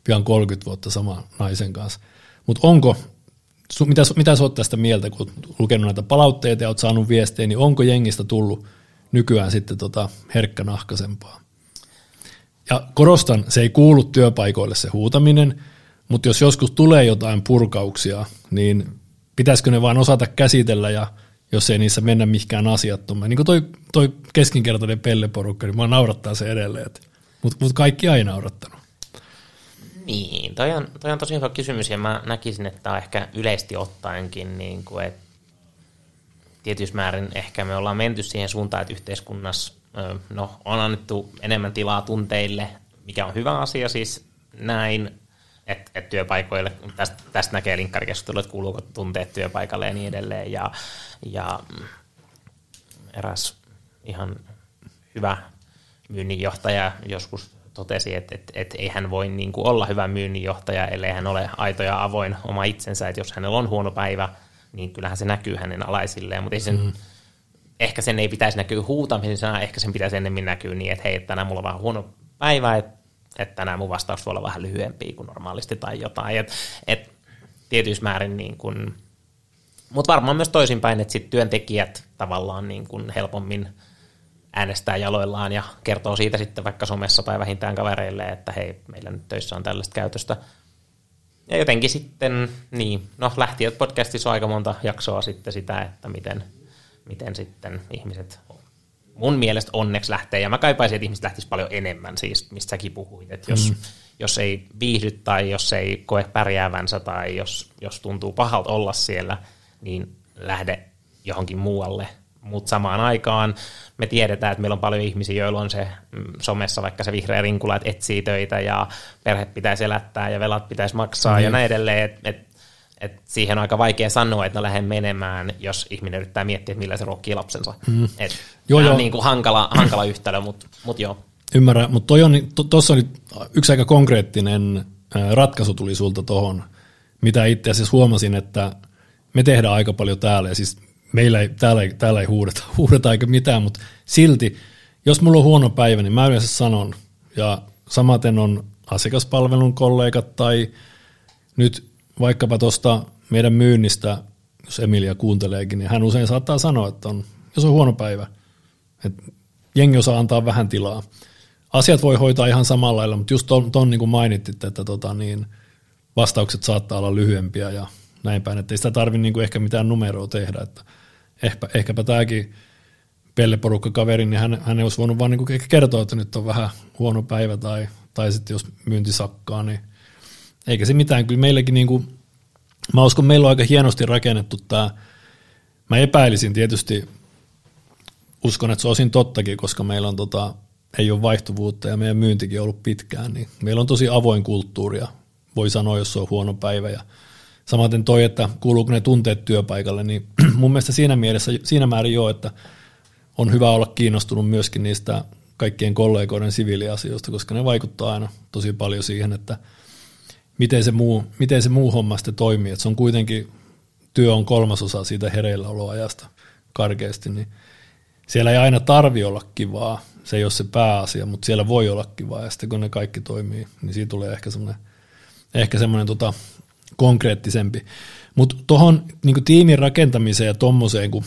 pian 30 vuotta sama naisen kanssa. Mutta onko, su, mitä, mitä sä oot tästä mieltä, kun lukenut näitä palautteita ja oot saanut viestejä, niin onko jengistä tullut nykyään sitten tota herkkänahkaisempaa? Ja korostan, se ei kuulu työpaikoille se huutaminen, mutta jos joskus tulee jotain purkauksia, niin pitäisikö ne vain osata käsitellä ja jos ei niissä mennä mihinkään asiattomaan. Niin kuin toi, toi keskinkertainen pelleporukka, niin mua naurattaa se edelleen. Mutta mut kaikki ei naurattanut. Niin, toi on, toi on tosi hyvä kysymys ja mä näkisin, että on ehkä yleisesti ottaenkin, niin kuin, että tietyssä määrin ehkä me ollaan menty siihen suuntaan, että yhteiskunnassa no, on annettu enemmän tilaa tunteille, mikä on hyvä asia siis näin, että et työpaikoille, tästä, tästä näkee linkkarikeskustelu, että kuuluuko tunteet työpaikalle ja niin edelleen. Ja, ja mm, eräs ihan hyvä myynninjohtaja joskus totesi, että, että, että ei hän voi niin kuin olla hyvä myynninjohtaja, ellei hän ole aito ja avoin oma itsensä, että jos hänellä on huono päivä, niin kyllähän se näkyy hänen alaisilleen, mutta ei sen, mm. ehkä sen ei pitäisi näkyä huutamisena, ehkä sen pitäisi ennemmin näkyä niin, että hei, tänään mulla on vähän huono päivä, että että tänään mun vastaus voi olla vähän lyhyempi kuin normaalisti tai jotain. Et, et tietyissä määrin niin kuin, mutta varmaan myös toisinpäin, että sit työntekijät tavallaan niin kuin helpommin äänestää jaloillaan ja kertoo siitä sitten vaikka somessa tai vähintään kavereille, että hei, meillä nyt töissä on tällaista käytöstä. Ja jotenkin sitten, niin, no lähtiöt podcastissa on aika monta jaksoa sitten sitä, että miten, miten sitten ihmiset mun mielestä onneksi lähtee, ja mä kaipaisin, että ihmiset lähtisivät paljon enemmän, siis mistä säkin puhuit, että jos, mm. jos ei viihdy tai jos ei koe pärjäävänsä tai jos, jos tuntuu pahalta olla siellä, niin lähde johonkin muualle. Mutta samaan aikaan me tiedetään, että meillä on paljon ihmisiä, joilla on se mm, somessa vaikka se vihreä rinkula, että etsii töitä ja perhe pitäisi elättää ja velat pitäisi maksaa mm. ja näin edelleen. Et, et, et siihen on aika vaikea sanoa, että no lähden menemään, jos ihminen yrittää miettiä, että millä se ruokkii lapsensa. Mm. Et joo, joo. on niin kuin hankala, hankala yhtälö, mutta mut joo. Ymmärrän, mutta tuossa to, oli yksi aika konkreettinen ratkaisu tuli sulta tuohon, mitä itse asiassa huomasin, että me tehdään aika paljon täällä, ja siis meillä ei, täällä, ei, täällä ei huudeta, huudeta eikä mitään, mutta silti, jos mulla on huono päivä, niin mä yleensä sanon, ja samaten on asiakaspalvelun kollegat tai nyt vaikkapa tuosta meidän myynnistä, jos Emilia kuunteleekin, niin hän usein saattaa sanoa, että on, jos on huono päivä, että jengi osaa antaa vähän tilaa. Asiat voi hoitaa ihan samalla lailla, mutta just ton, ton niin kuin mainittit, että tota, niin vastaukset saattaa olla lyhyempiä ja näin päin, että ei sitä tarvitse niin ehkä mitään numeroa tehdä, että ehkä, ehkäpä tämäkin pelleporukka-kaveri, niin hän, hän olisi voinut vaan niin kertoa, että nyt on vähän huono päivä tai, tai sitten jos myynti sakkaa, niin eikä se mitään. Kyllä meilläkin, niin kuin, mä uskon, meillä on aika hienosti rakennettu tämä, mä epäilisin tietysti, uskon, että se on osin tottakin, koska meillä on tota, ei ole vaihtuvuutta ja meidän myyntikin on ollut pitkään, niin meillä on tosi avoin kulttuuri ja voi sanoa, jos se on huono päivä ja Samaten toi, että kuuluuko ne tunteet työpaikalle, niin mun mielestä siinä mielessä, siinä määrin jo, että on hyvä olla kiinnostunut myöskin niistä kaikkien kollegoiden siviiliasioista, koska ne vaikuttaa aina tosi paljon siihen, että miten se muu, miten se muu homma sitten toimii. Että se on kuitenkin, työ on kolmasosa siitä hereilläoloajasta karkeasti, niin siellä ei aina tarvi olla kivaa, se ei ole se pääasia, mutta siellä voi olla kivaa, ja sitten kun ne kaikki toimii, niin siitä tulee ehkä semmoinen, ehkä semmoinen tota, konkreettisempi. Mutta tuohon niin tiimin rakentamiseen ja tuommoiseen, kun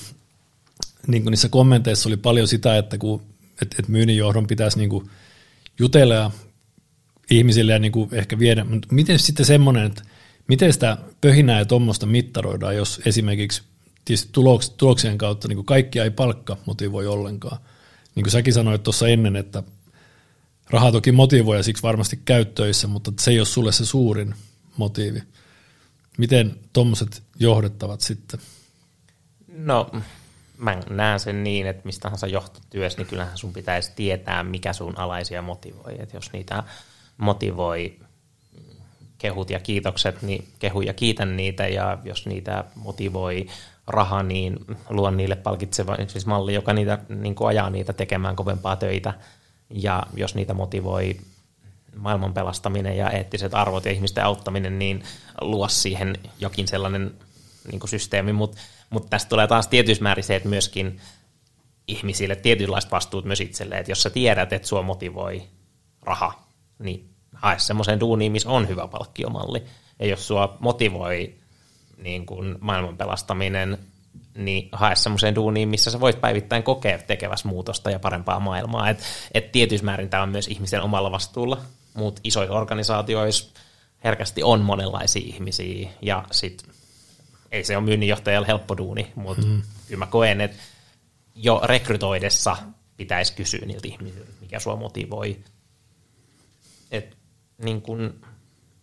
niin niissä kommenteissa oli paljon sitä, että kun, et, et myynnin johdon pitäisi niin jutella ja ihmisille ja niin ehkä viedä, mutta miten sitten semmoinen, että miten sitä pöhinää ja tuommoista mittaroidaan, jos esimerkiksi tuloks, tuloksien kautta niin kaikkia ei palkka motivoi ollenkaan. Niin kuin säkin sanoit tuossa ennen, että raha toki motivoi ja siksi varmasti käyttöissä, mutta se ei ole sulle se suurin motiivi. Miten tuommoiset johdettavat sitten? No, mä näen sen niin, että mistä tahansa johtotyössä, niin kyllähän sun pitäisi tietää, mikä sun alaisia motivoi. Et jos niitä motivoi kehut ja kiitokset, niin kehu ja kiitän niitä, ja jos niitä motivoi raha, niin luon niille palkitseva siis malli, joka niitä, niin ajaa niitä tekemään kovempaa töitä. Ja jos niitä motivoi maailman pelastaminen ja eettiset arvot ja ihmisten auttaminen, niin luo siihen jokin sellainen niin kuin systeemi, mutta mut tästä tulee taas tietyssä määrin se, että myöskin ihmisille tietynlaiset vastuut myös itselleen, että jos sä tiedät, että sua motivoi raha, niin hae semmoisen duuniin, missä on hyvä palkkiomalli. Ja jos sua motivoi niin kuin maailman pelastaminen, niin hae semmoiseen duuniin, missä sä voit päivittäin kokea tekevässä muutosta ja parempaa maailmaa. Et, et tietyssä määrin tämä on myös ihmisen omalla vastuulla mutta isoissa organisaatioissa herkästi on monenlaisia ihmisiä ja sit ei se ole myynninjohtajalle helppo duuni, mutta mm. kyllä mä koen, että jo rekrytoidessa pitäisi kysyä niiltä ihmisiltä, mikä sua motivoi. Et, niin kun,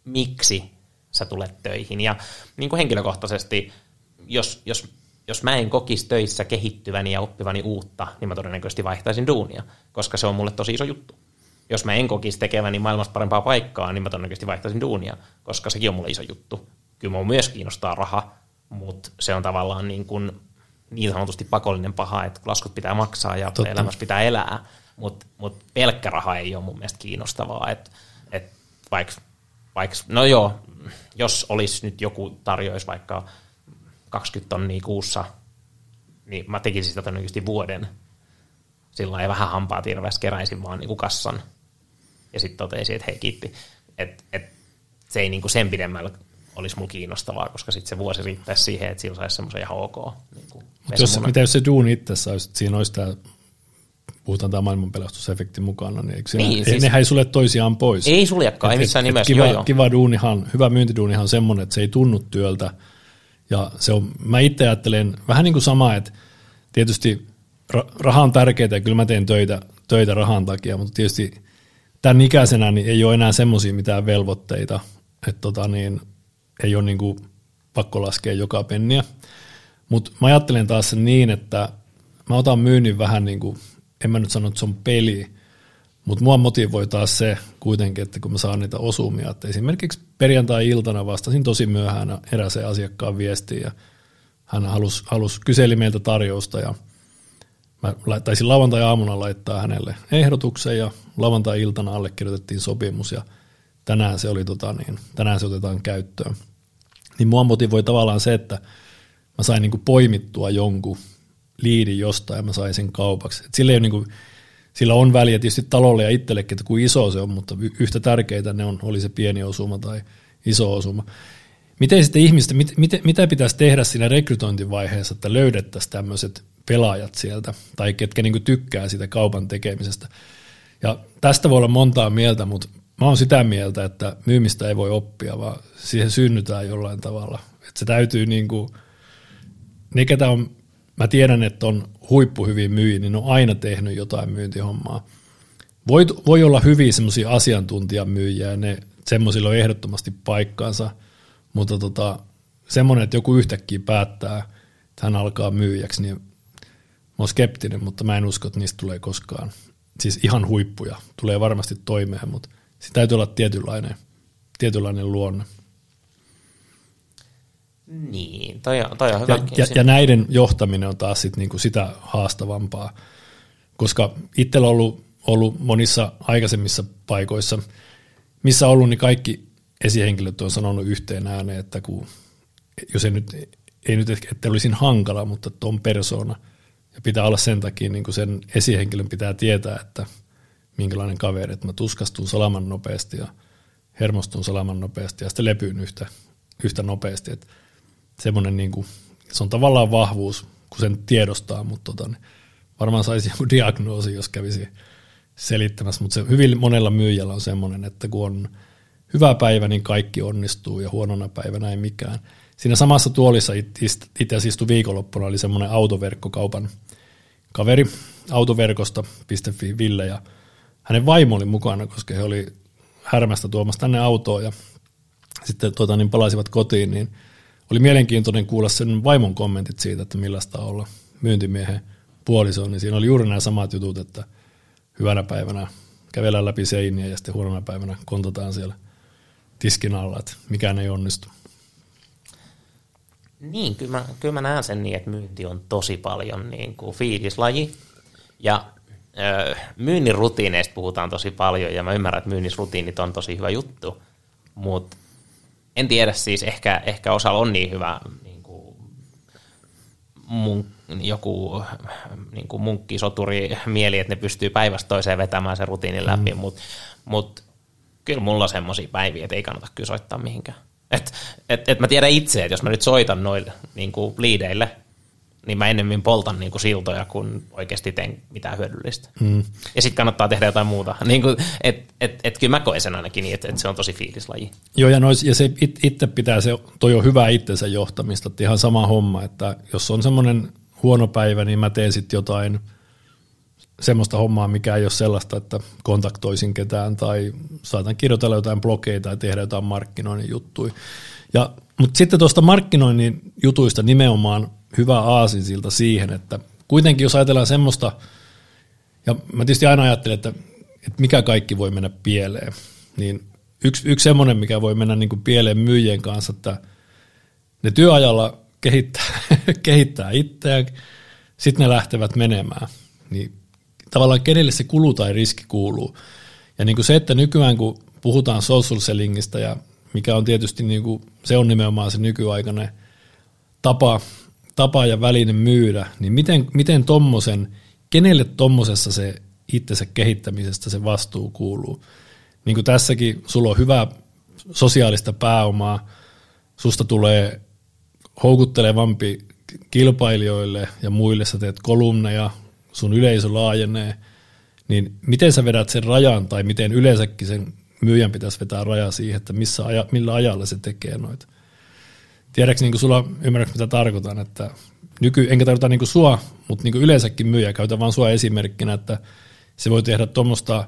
miksi sä tulet töihin. Ja niin kuin henkilökohtaisesti, jos, jos, jos mä en kokisi töissä kehittyväni ja oppivani uutta, niin mä todennäköisesti vaihtaisin duunia, koska se on mulle tosi iso juttu jos mä en kokisi tekeväni maailmasta parempaa paikkaa, niin mä todennäköisesti vaihtaisin duunia, koska sekin on mulle iso juttu. Kyllä mua myös kiinnostaa raha, mutta se on tavallaan niin, kuin niin sanotusti pakollinen paha, että laskut pitää maksaa ja Totta. elämässä pitää elää, mutta mut pelkkä raha ei ole mun mielestä kiinnostavaa. Et, et vaikka, vaik, no joo, jos olisi nyt joku tarjoisi vaikka 20 tonnia kuussa, niin mä tekisin sitä todennäköisesti vuoden. Sillä ei vähän hampaa tirveässä keräisin vaan niin kuin kassan ja sitten totesin, että hei kiitti, että et, se ei niinku sen pidemmällä olisi mulla kiinnostavaa, koska sitten se vuosi riittäisi siihen, että sillä saisi semmoisen ihan ok. Niin jos, mitä jos se duuni itse saisi, että siinä olisi tämä puhutaan tämä maailmanpelastusefekti mukana, niin, eikö siinä, Niin, siis- nehän ei sulle toisiaan pois. Ei suljekaan, ei Et- missään et- nimessä. Kiva, joo, joo. kiva duunihan, hyvä myyntiduunihan on semmoinen, että se ei tunnu työltä. Ja se on, mä itse ajattelen vähän niin kuin sama, että tietysti ra- raha on tärkeää ja kyllä mä teen töitä, töitä rahan takia, mutta tietysti tämän ikäisenä niin ei ole enää semmoisia mitään velvoitteita, että tota niin, ei ole niin kuin pakko laskea joka penniä. Mutta mä ajattelen taas sen niin, että mä otan myynnin vähän niin kuin, en mä nyt sano, että se on peli, mutta mua motivoi taas se kuitenkin, että kun mä saan niitä osumia, että esimerkiksi perjantai-iltana vastasin tosi myöhään eräseen asiakkaan viestiin ja hän halusi, halusi kyseli meiltä tarjousta ja mä taisin lauantai-aamuna laittaa hänelle ehdotuksen ja lauantai-iltana allekirjoitettiin sopimus ja tänään se, oli tota niin, tänään se otetaan käyttöön. Niin mua motivoi tavallaan se, että mä sain niin kuin poimittua jonkun liidin jostain ja mä sain sen kaupaksi. Et sillä, ei niin kuin, sillä on väliä tietysti talolle ja itsellekin, että kuin iso se on, mutta yhtä tärkeitä ne on, oli se pieni osuma tai iso osuma. Miten sitten ihmistä, mit, mit, mitä pitäisi tehdä siinä rekrytointivaiheessa, että löydettäisiin tämmöiset pelaajat sieltä, tai ketkä niin tykkää sitä kaupan tekemisestä. Ja tästä voi olla montaa mieltä, mutta mä oon sitä mieltä, että myymistä ei voi oppia, vaan siihen synnytään jollain tavalla. Että se täytyy niin kuin, ne ketä on, mä tiedän, että on huippuhyviä myyjiä, niin on aina tehnyt jotain myyntihommaa. Voi, voi olla hyviä semmoisia asiantuntijamyyjiä ja ne semmoisilla on ehdottomasti paikkaansa, mutta tota, semmoinen, että joku yhtäkkiä päättää, että hän alkaa myyjäksi, niin oon skeptinen, mutta mä en usko, että niistä tulee koskaan. Siis ihan huippuja, tulee varmasti toimeen, mutta se täytyy olla tietynlainen, tietynlainen luonne. Niin, toi on, toi on hyvä. Ja, ja, ja näiden johtaminen on taas sit niinku sitä haastavampaa, koska itsellä on ollut, ollut monissa aikaisemmissa paikoissa, missä on ollut, niin kaikki esihenkilöt on sanonut yhteen ääneen, että kun, jos ei nyt, ei nyt että olisin hankala, mutta että on persona, ja pitää olla sen takia, niin kuin sen esihenkilön pitää tietää, että minkälainen kaveri, että mä tuskastun salaman nopeasti ja hermostun salaman nopeasti ja sitten lepyyn yhtä, yhtä nopeasti, että semmoinen niin kuin, se on tavallaan vahvuus, kun sen tiedostaa, mutta tota, niin varmaan saisi joku diagnoosi, jos kävisi selittämässä, mutta se hyvin monella myyjällä on semmoinen, että kun on hyvä päivä, niin kaikki onnistuu ja huonona päivänä ei mikään. Siinä samassa tuolissa itse asiassa istui viikonloppuna, oli semmoinen autoverkkokaupan kaveri autoverkosta.fi Ville ja hänen vaimo oli mukana, koska he oli härmästä tuomassa tänne autoa ja sitten tuota, niin palasivat kotiin, niin oli mielenkiintoinen kuulla sen vaimon kommentit siitä, että millaista olla myyntimiehen puoliso, niin siinä oli juuri nämä samat jutut, että hyvänä päivänä kävellään läpi seiniä ja sitten huonona päivänä kontataan siellä tiskin alla, että mikään ei onnistu. Niin, kyllä mä, kyllä mä näen sen niin, että myynti on tosi paljon niin kuin fiilislaji. Ja ö, myynnin rutiineista puhutaan tosi paljon, ja mä ymmärrän, että myynnisrutiinit on tosi hyvä juttu. Mutta en tiedä siis, ehkä, ehkä osalla on niin hyvä niin kuin mun, joku niin kuin munkki, soturi mieli, että ne pystyy päivästä toiseen vetämään sen rutiinin läpi, mm. mutta mut, kyllä mulla on semmoisia päiviä, että ei kannata kyllä soittaa mihinkään. Et, et, et mä tiedän itse, että jos mä nyt soitan noille niin kuin liideille, niin mä ennemmin poltan niin kuin siltoja, kun oikeasti teen mitään hyödyllistä. Mm. Ja sitten kannattaa tehdä jotain muuta. Niin kuin, et, et, et, kyllä mä koen sen ainakin niin, että, että se on tosi fiilislaji. Joo, ja, nois, ja se it, itse pitää, se, toi on hyvä itsensä johtamista, että ihan sama homma, että jos on semmoinen huono päivä, niin mä teen sitten jotain semmoista hommaa, mikä ei ole sellaista, että kontaktoisin ketään tai saatan kirjoitella jotain blogeita tai tehdä jotain markkinoinnin juttuja. Ja, mutta sitten tuosta markkinoinnin jutuista nimenomaan hyvä aasinsilta siihen, että kuitenkin jos ajatellaan semmoista, ja mä tietysti aina ajattelen, että, että mikä kaikki voi mennä pieleen, niin yksi, yksi semmoinen, mikä voi mennä niin kuin pieleen myyjien kanssa, että ne työajalla kehittää, kehittää itseään, sitten ne lähtevät menemään, niin tavallaan kenelle se kulu tai riski kuuluu. Ja niin kuin se, että nykyään kun puhutaan social sellingistä ja mikä on tietysti niin kuin, se on nimenomaan se nykyaikainen tapa, tapa ja väline myydä, niin miten, miten tommosen, kenelle tommosessa se itsensä kehittämisestä se vastuu kuuluu. Niin kuin tässäkin, sulla on hyvä sosiaalista pääomaa, susta tulee houkuttelevampi kilpailijoille ja muille, sä teet kolumneja, sun yleisö laajenee, niin miten sä vedät sen rajan tai miten yleensäkin sen myyjän pitäisi vetää raja siihen, että missä aja, millä ajalla se tekee noita. Tiedätkö niin sulla, ymmärrätkö mitä tarkoitan, että nyky, enkä tarkoita niin sua, mutta niin yleensäkin myyjä, käytä vaan sua esimerkkinä, että se voi tehdä tuommoista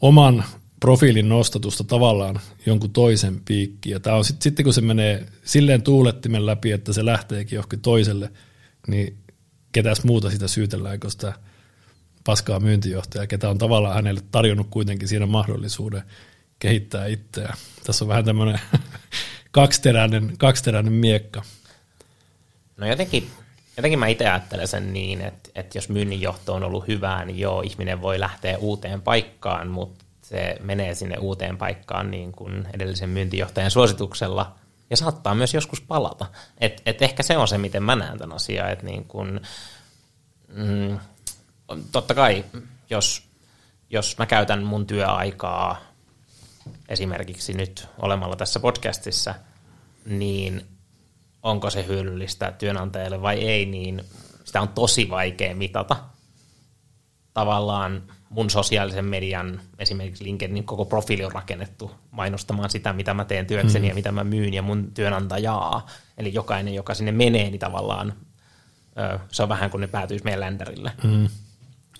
oman profiilin nostatusta tavallaan jonkun toisen piikkiin. Ja tämä on sit, sitten kun se menee silleen tuulettimen läpi, että se lähteekin johonkin toiselle, niin ketäs muuta sitä syytellään, kun sitä paskaa myyntijohtaja, ketä on tavallaan hänelle tarjonnut kuitenkin siinä mahdollisuuden kehittää itseä. Tässä on vähän tämmöinen kaksiteräinen, kaksiteräinen miekka. No jotenkin, jotenkin mä itse ajattelen sen niin, että, että jos myynnin johto on ollut hyvää, niin joo, ihminen voi lähteä uuteen paikkaan, mutta se menee sinne uuteen paikkaan niin kuin edellisen myyntijohtajan suosituksella ja saattaa myös joskus palata. Et, et ehkä se on se, miten mä näen tämän asian. Et niin kuin, mm, totta kai, jos, jos mä käytän mun työaikaa esimerkiksi nyt olemalla tässä podcastissa, niin onko se hyödyllistä työnantajalle vai ei, niin sitä on tosi vaikea mitata. Tavallaan mun sosiaalisen median, esimerkiksi LinkedInin koko profiili on rakennettu mainostamaan sitä, mitä mä teen työkseni mm. ja mitä mä myyn ja mun työnantajaa. Eli jokainen, joka sinne menee, niin tavallaan se on vähän kuin ne päätyisi meidän länderille. Mm.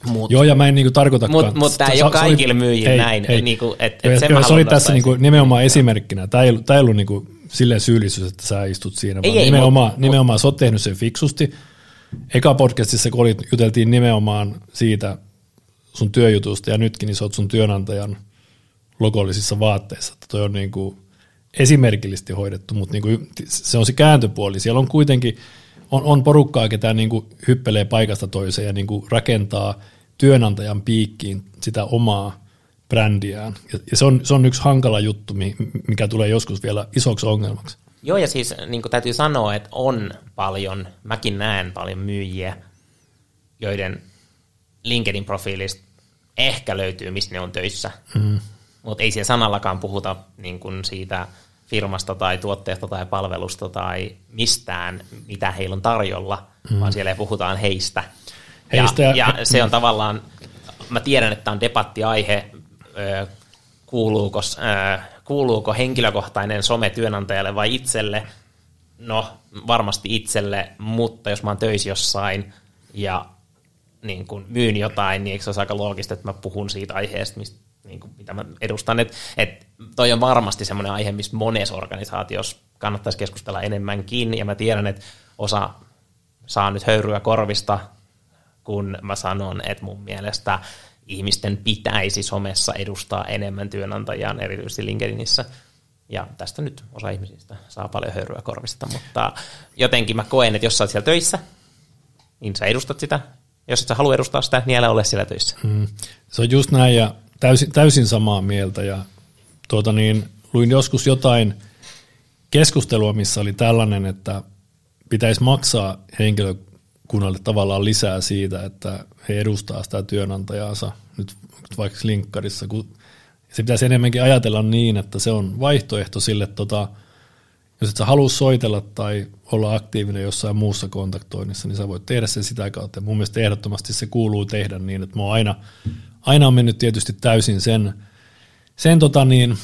Mut, Joo, ja mä en niinku tarkoitakaan. Mutta mut tämä ei ole kaikille myyjille näin. Ei. Niinku, et, et sen se oli tässä niinku nimenomaan esimerkkinä. Tämä ei, tämä ei ollut niinku silleen syyllisyys, että sä istut siinä, ei, vaan ei, nimenomaan, mut, nimenomaan sä oot tehnyt sen fiksusti. Eka podcastissa, kun olit, juteltiin nimenomaan siitä sun työjutusta, ja nytkin niin sä oot sun työnantajan logollisissa vaatteissa. Että toi on niinku esimerkillisesti hoidettu, mutta niinku, se on se kääntöpuoli. Siellä on kuitenkin on, on porukkaa, ketä niin kuin hyppelee paikasta toiseen ja niin kuin rakentaa työnantajan piikkiin sitä omaa brändiään. Ja, ja se, on, se on yksi hankala juttu, mikä tulee joskus vielä isoksi ongelmaksi. Joo, ja siis niin kuin täytyy sanoa, että on paljon, mäkin näen paljon myyjiä, joiden LinkedIn-profiilista ehkä löytyy, missä ne on töissä. Mm. Mutta ei siellä sanallakaan puhuta niin kuin siitä firmasta tai tuotteesta tai palvelusta tai mistään, mitä heillä on tarjolla, mm. vaan siellä puhutaan heistä. heistä ja, ja, ja se on tavallaan, mä tiedän, että on debattiaihe, kuuluuko, kuuluuko henkilökohtainen some työnantajalle vai itselle. No, varmasti itselle, mutta jos mä oon töissä jossain ja niin kun myyn jotain, niin eikö se olisi aika loogista, että mä puhun siitä aiheesta, mistä niin kuin, mitä mä edustan. Et, et toi on varmasti semmoinen aihe, missä monessa organisaatiossa kannattaisi keskustella enemmänkin, ja mä tiedän, että osa saa nyt höyryä korvista, kun mä sanon, että mun mielestä ihmisten pitäisi somessa edustaa enemmän työnantajaan, erityisesti LinkedInissä. Ja tästä nyt osa ihmisistä saa paljon höyryä korvista, mutta jotenkin mä koen, että jos sä oot siellä töissä, niin sä edustat sitä. Jos et sä halua edustaa sitä, niin älä ole siellä töissä. Mm. Se on just näin, ja täysin, täysin samaa mieltä ja tuota niin, luin joskus jotain keskustelua, missä oli tällainen, että pitäisi maksaa henkilökunnalle tavallaan lisää siitä, että he edustaa sitä työnantajaansa nyt vaikka linkkarissa, se pitäisi enemmänkin ajatella niin, että se on vaihtoehto sille, tota, jos et sä halua soitella tai olla aktiivinen jossain muussa kontaktoinnissa, niin sä voit tehdä sen sitä kautta. mun mielestä ehdottomasti se kuuluu tehdä niin, että mä oon aina aina on mennyt tietysti täysin sen, sen tota niin,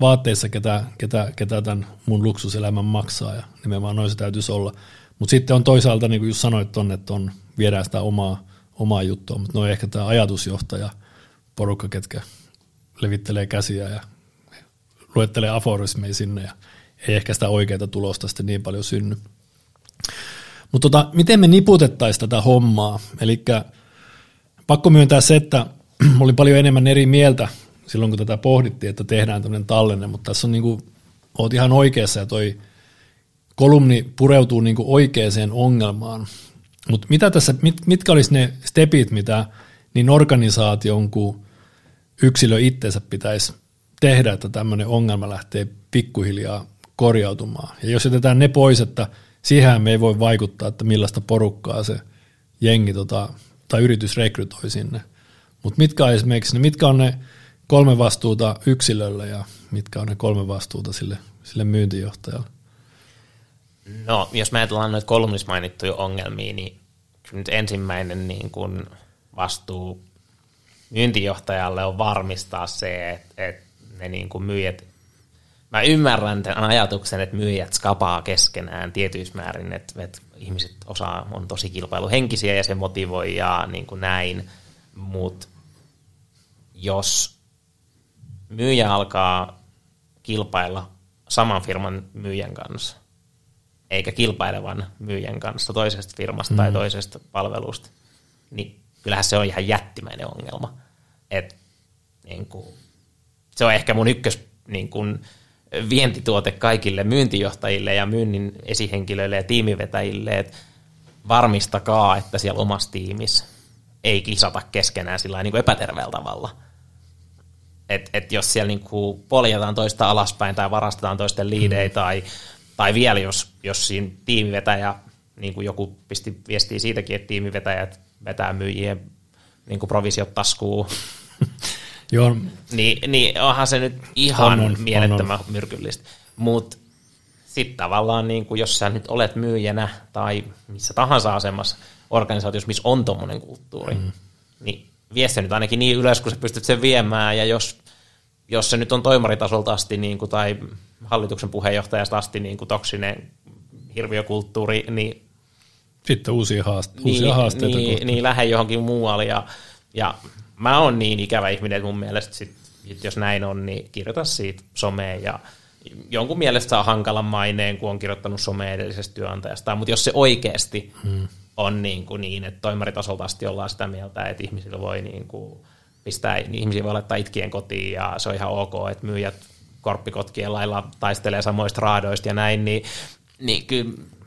vaatteissa, ketä, ketä, ketä tämän mun luksuselämän maksaa ja nimenomaan noin se täytyisi olla. Mutta sitten on toisaalta, niin kuin just sanoit on, että on, viedään sitä omaa, omaa juttua, mutta noin ehkä tämä ajatusjohtaja, porukka, ketkä levittelee käsiä ja luettelee aforismeja sinne ja ei ehkä sitä oikeaa tulosta sitten niin paljon synny. Mutta tota, miten me niputettaisiin tätä hommaa? Eli pakko myöntää se, että oli paljon enemmän eri mieltä silloin, kun tätä pohdittiin, että tehdään tämmöinen tallenne, mutta tässä on niin kuin, oot ihan oikeassa ja toi kolumni pureutuu niin kuin oikeaan ongelmaan. Mutta mitä tässä, mit, mitkä olisi ne stepit, mitä niin organisaation kuin yksilö itsensä pitäisi tehdä, että tämmöinen ongelma lähtee pikkuhiljaa korjautumaan. Ja jos jätetään ne pois, että siihen me ei voi vaikuttaa, että millaista porukkaa se jengi tota, tai yritys rekrytoi sinne. Mutta mitkä on esimerkiksi, mitkä on ne kolme vastuuta yksilölle ja mitkä on ne kolme vastuuta sille, sille myyntijohtajalle? No, jos me ajatellaan noita kolumnissa mainittuja ongelmia, niin nyt ensimmäinen niin kun vastuu myyntijohtajalle on varmistaa se, että, että ne niin kuin myyjät, mä ymmärrän tämän ajatuksen, että myyjät skapaa keskenään tietyissä määrin, että, että ihmiset osaa, on tosi kilpailuhenkisiä ja se motivoi ja niin kuin näin, mutta jos myyjä alkaa kilpailla saman firman myyjän kanssa, eikä kilpailevan myyjän kanssa toisesta firmasta mm. tai toisesta palvelusta, niin kyllähän se on ihan jättimäinen ongelma. Et, niin kuin, se on ehkä mun ykkös niin kuin, vientituote kaikille myyntijohtajille ja myynnin esihenkilöille ja tiimivetäjille, että varmistakaa, että siellä omassa tiimissä ei kisata keskenään sillä niin epäterveellä tavalla. Et, et jos siellä niin kuin poljetaan toista alaspäin tai varastetaan toisten liidejä mm. tai, tai vielä jos, jos siinä tiimivetäjä, niin kuin joku pisti viestiä siitäkin, että tiimivetäjät vetää myyjien niin kuin provisiot taskuun, Joo. niin, niin onhan se nyt ihan on, on, mielettömän on, on. myrkyllistä. Mutta sitten tavallaan, niin kuin jos sä nyt olet myyjänä tai missä tahansa asemassa organisaatiossa, missä on tuommoinen kulttuuri, mm. niin vie se nyt ainakin niin ylös, kun sä pystyt sen viemään, ja jos, jos se nyt on toimaritasolta asti niin kuin, tai hallituksen puheenjohtajasta asti niin kuin toksinen hirviökulttuuri, niin sitten uusia, haaste- niin, uusia haasteita. Niin, niin lähde johonkin muualle. Ja, ja mä oon niin ikävä ihminen, että mun mielestä sit, jos näin on, niin kirjoita siitä someen ja jonkun mielestä saa hankalan maineen, kun on kirjoittanut someen edellisestä työnantajasta, mutta jos se oikeasti hmm. on niin, kuin niin, että toimaritasolta asti ollaan sitä mieltä, että ihmisillä voi niin kuin pistää, ihmisiä voi laittaa itkien kotiin ja se on ihan ok, että myyjät korppikotkien lailla taistelee samoista raadoista ja näin, niin, niin kyllä kyllä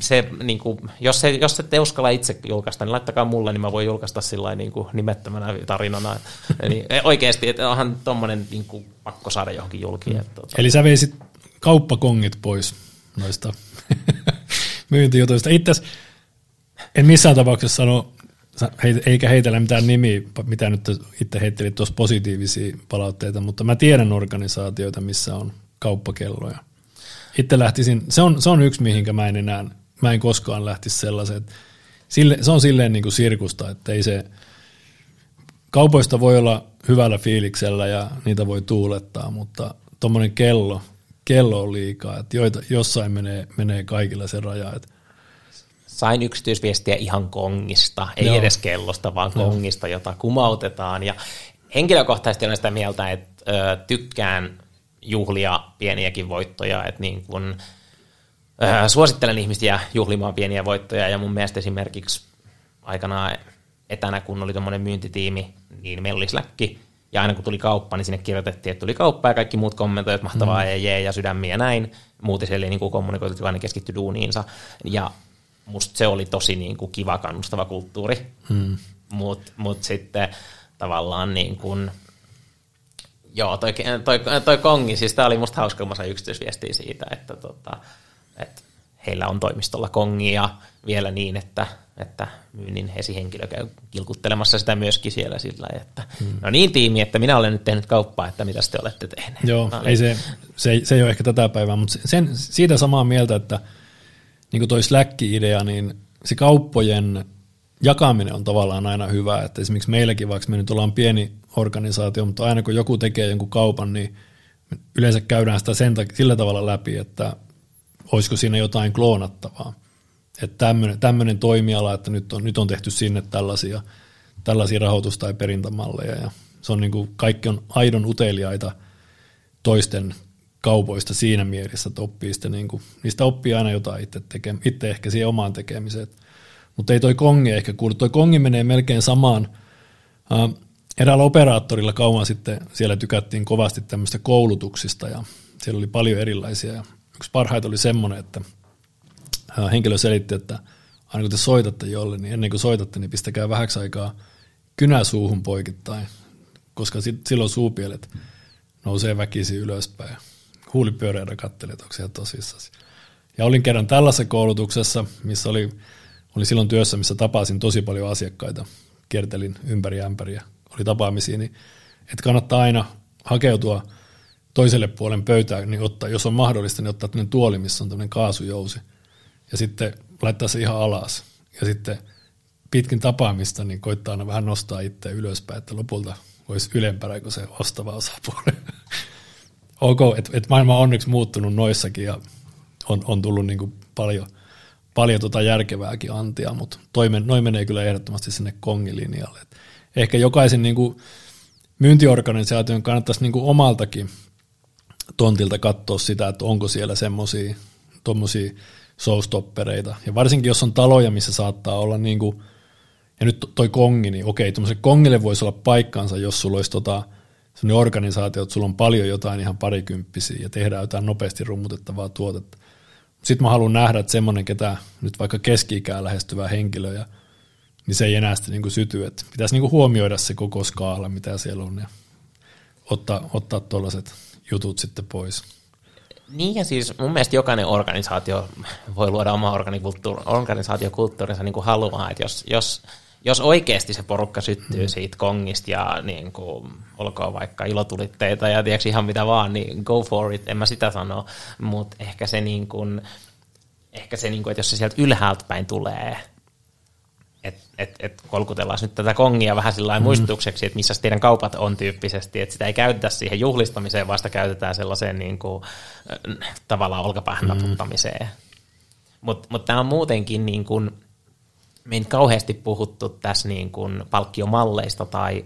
se, niin kuin, jos, se, jos ette uskalla itse julkaista, niin laittakaa mulle, niin mä voin julkaista sillä niin kuin nimettömänä tarinana. Eli oikeasti, että onhan tuommoinen niin kuin, pakko saada johonkin julkiin. Mm. Tuota. Eli sä veisit kauppakongit pois noista myyntijutuista. Itse en missään tapauksessa sano, eikä heitellä mitään nimiä, mitä nyt itse heittelit tuossa positiivisia palautteita, mutta mä tiedän organisaatioita, missä on kauppakelloja – itse lähtisin, se on, se on yksi, mihinkä mä en enää, mä en koskaan lähtisi sellaiseen, että sille, se on silleen niin kuin sirkusta, että ei se, kaupoista voi olla hyvällä fiiliksellä ja niitä voi tuulettaa, mutta tuommoinen kello, kello on liikaa, että joita, jossain menee, menee kaikilla se raja, että sain yksityisviestiä ihan kongista, ei Joo. edes kellosta, vaan kongista, jota kumautetaan. Ja henkilökohtaisesti olen sitä mieltä, että ö, tykkään juhlia pieniäkin voittoja, että niin kun, äh, suosittelen ihmisiä juhlimaan pieniä voittoja ja mun mielestä esimerkiksi aikanaan etänä, kun oli tuommoinen myyntitiimi, niin meillä oli Slack, ja aina kun tuli kauppa, niin sinne kirjoitettiin, että tuli kauppa ja kaikki muut kommentoivat, että mahtavaa mm. ja jee ja sydämiä ja näin. Muuten siellä ei niin kuin kommunikoitu, vaan ne keskittyi duuniinsa. Ja musta se oli tosi niin kuin kiva kannustava kulttuuri. Mm. Mutta mut sitten tavallaan niin kuin, Joo, toi, toi, toi Kongi, siis tämä oli musta hauska, kun mä sain yksityisviestiä siitä, että, tota, että heillä on toimistolla kongia vielä niin, että, että myynnin esihenkilö käy kilkuttelemassa sitä myöskin siellä sillä että hmm. no niin tiimi, että minä olen nyt tehnyt kauppaa, että mitä te olette tehneet. Joo, no, ei se, se, se ei ole ehkä tätä päivää, mutta sen, siitä samaa mieltä, että niin kuin toi Slack-idea, niin se kauppojen jakaminen on tavallaan aina hyvä, että esimerkiksi meilläkin, vaikka me nyt ollaan pieni organisaatio, mutta aina kun joku tekee jonkun kaupan, niin yleensä käydään sitä sen sillä tavalla läpi, että olisiko siinä jotain kloonattavaa. Että tämmöinen, toimiala, että nyt on, nyt on tehty sinne tällaisia, tällaisia rahoitus- tai perintämalleja. Ja se on niin kuin, kaikki on aidon uteliaita toisten kaupoista siinä mielessä, että oppii niin kuin, niistä oppii aina jotain itse, teke, itse ehkä siihen omaan tekemiseen. Mutta ei toi kongi ehkä kuulu. Toi kongi menee melkein samaan. Uh, eräällä operaattorilla kauan sitten siellä tykättiin kovasti tämmöistä koulutuksista ja siellä oli paljon erilaisia. Ja yksi parhaita oli semmoinen, että henkilö selitti, että aina kun te soitatte jolle, niin ennen kuin soitatte, niin pistäkää vähäksi aikaa kynä suuhun poikittain, koska silloin suupielet nousee väkisin ylöspäin. Huulipyöreänä että onko se tosissaan. Ja olin kerran tällaisessa koulutuksessa, missä oli, oli silloin työssä, missä tapasin tosi paljon asiakkaita. Kiertelin ympäri ämpäriä oli tapaamisia, niin että kannattaa aina hakeutua toiselle puolen pöytää, niin ottaa, jos on mahdollista, niin ottaa tämmöinen tuoli, missä on tämmöinen kaasujousi, ja sitten laittaa se ihan alas, ja sitten pitkin tapaamista, niin koittaa aina vähän nostaa itse ylöspäin, että lopulta olisi ylempänä kuin se ostava osapuoli. ok, että et maailma on onneksi muuttunut noissakin ja on, on tullut niin kuin paljon, paljon tota järkevääkin antia, mutta toimen, noin menee kyllä ehdottomasti sinne kongilinjalle. Et ehkä jokaisen niin kuin myyntiorganisaation kannattaisi niin kuin omaltakin tontilta katsoa sitä, että onko siellä semmoisia tuommoisia showstoppereita. Ja varsinkin jos on taloja, missä saattaa olla niin kuin, ja nyt toi kongi, niin okei, tuommoiselle kongille voisi olla paikkaansa, jos sulla olisi tota, sellainen organisaatio, että sulla on paljon jotain ihan parikymppisiä ja tehdään jotain nopeasti rummutettavaa tuotetta. Sitten mä haluan nähdä, että semmoinen, ketä nyt vaikka keski-ikää lähestyvä henkilö, ja, niin se ei enää sitten niin syty. Että pitäisi niin kuin huomioida se koko skaala, mitä siellä on, ja ottaa, ottaa tuollaiset jutut sitten pois. Niin ja siis mun mielestä jokainen organisaatio voi luoda oma organisaatiokulttuurinsa niin kuin haluaa, että jos, jos, jos oikeasti se porukka syttyy mm. siitä kongista ja niin kuin, olkoon vaikka ilotulitteita ja tiedätkö ihan mitä vaan, niin go for it, en mä sitä sano, mutta ehkä se, niin kuin, ehkä se niin kuin, että jos se sieltä ylhäältä päin tulee, että et, et kolkutellaan nyt tätä kongia vähän sillä mm. muistutukseksi, että missä teidän kaupat on tyyppisesti, että sitä ei käytetä siihen juhlistamiseen, vasta käytetään sellaiseen niin kuin, tavallaan olkapäähän mm. Mutta mut tämä on muutenkin niin kuin, me ei kauheasti puhuttu tässä niin kuin palkkiomalleista tai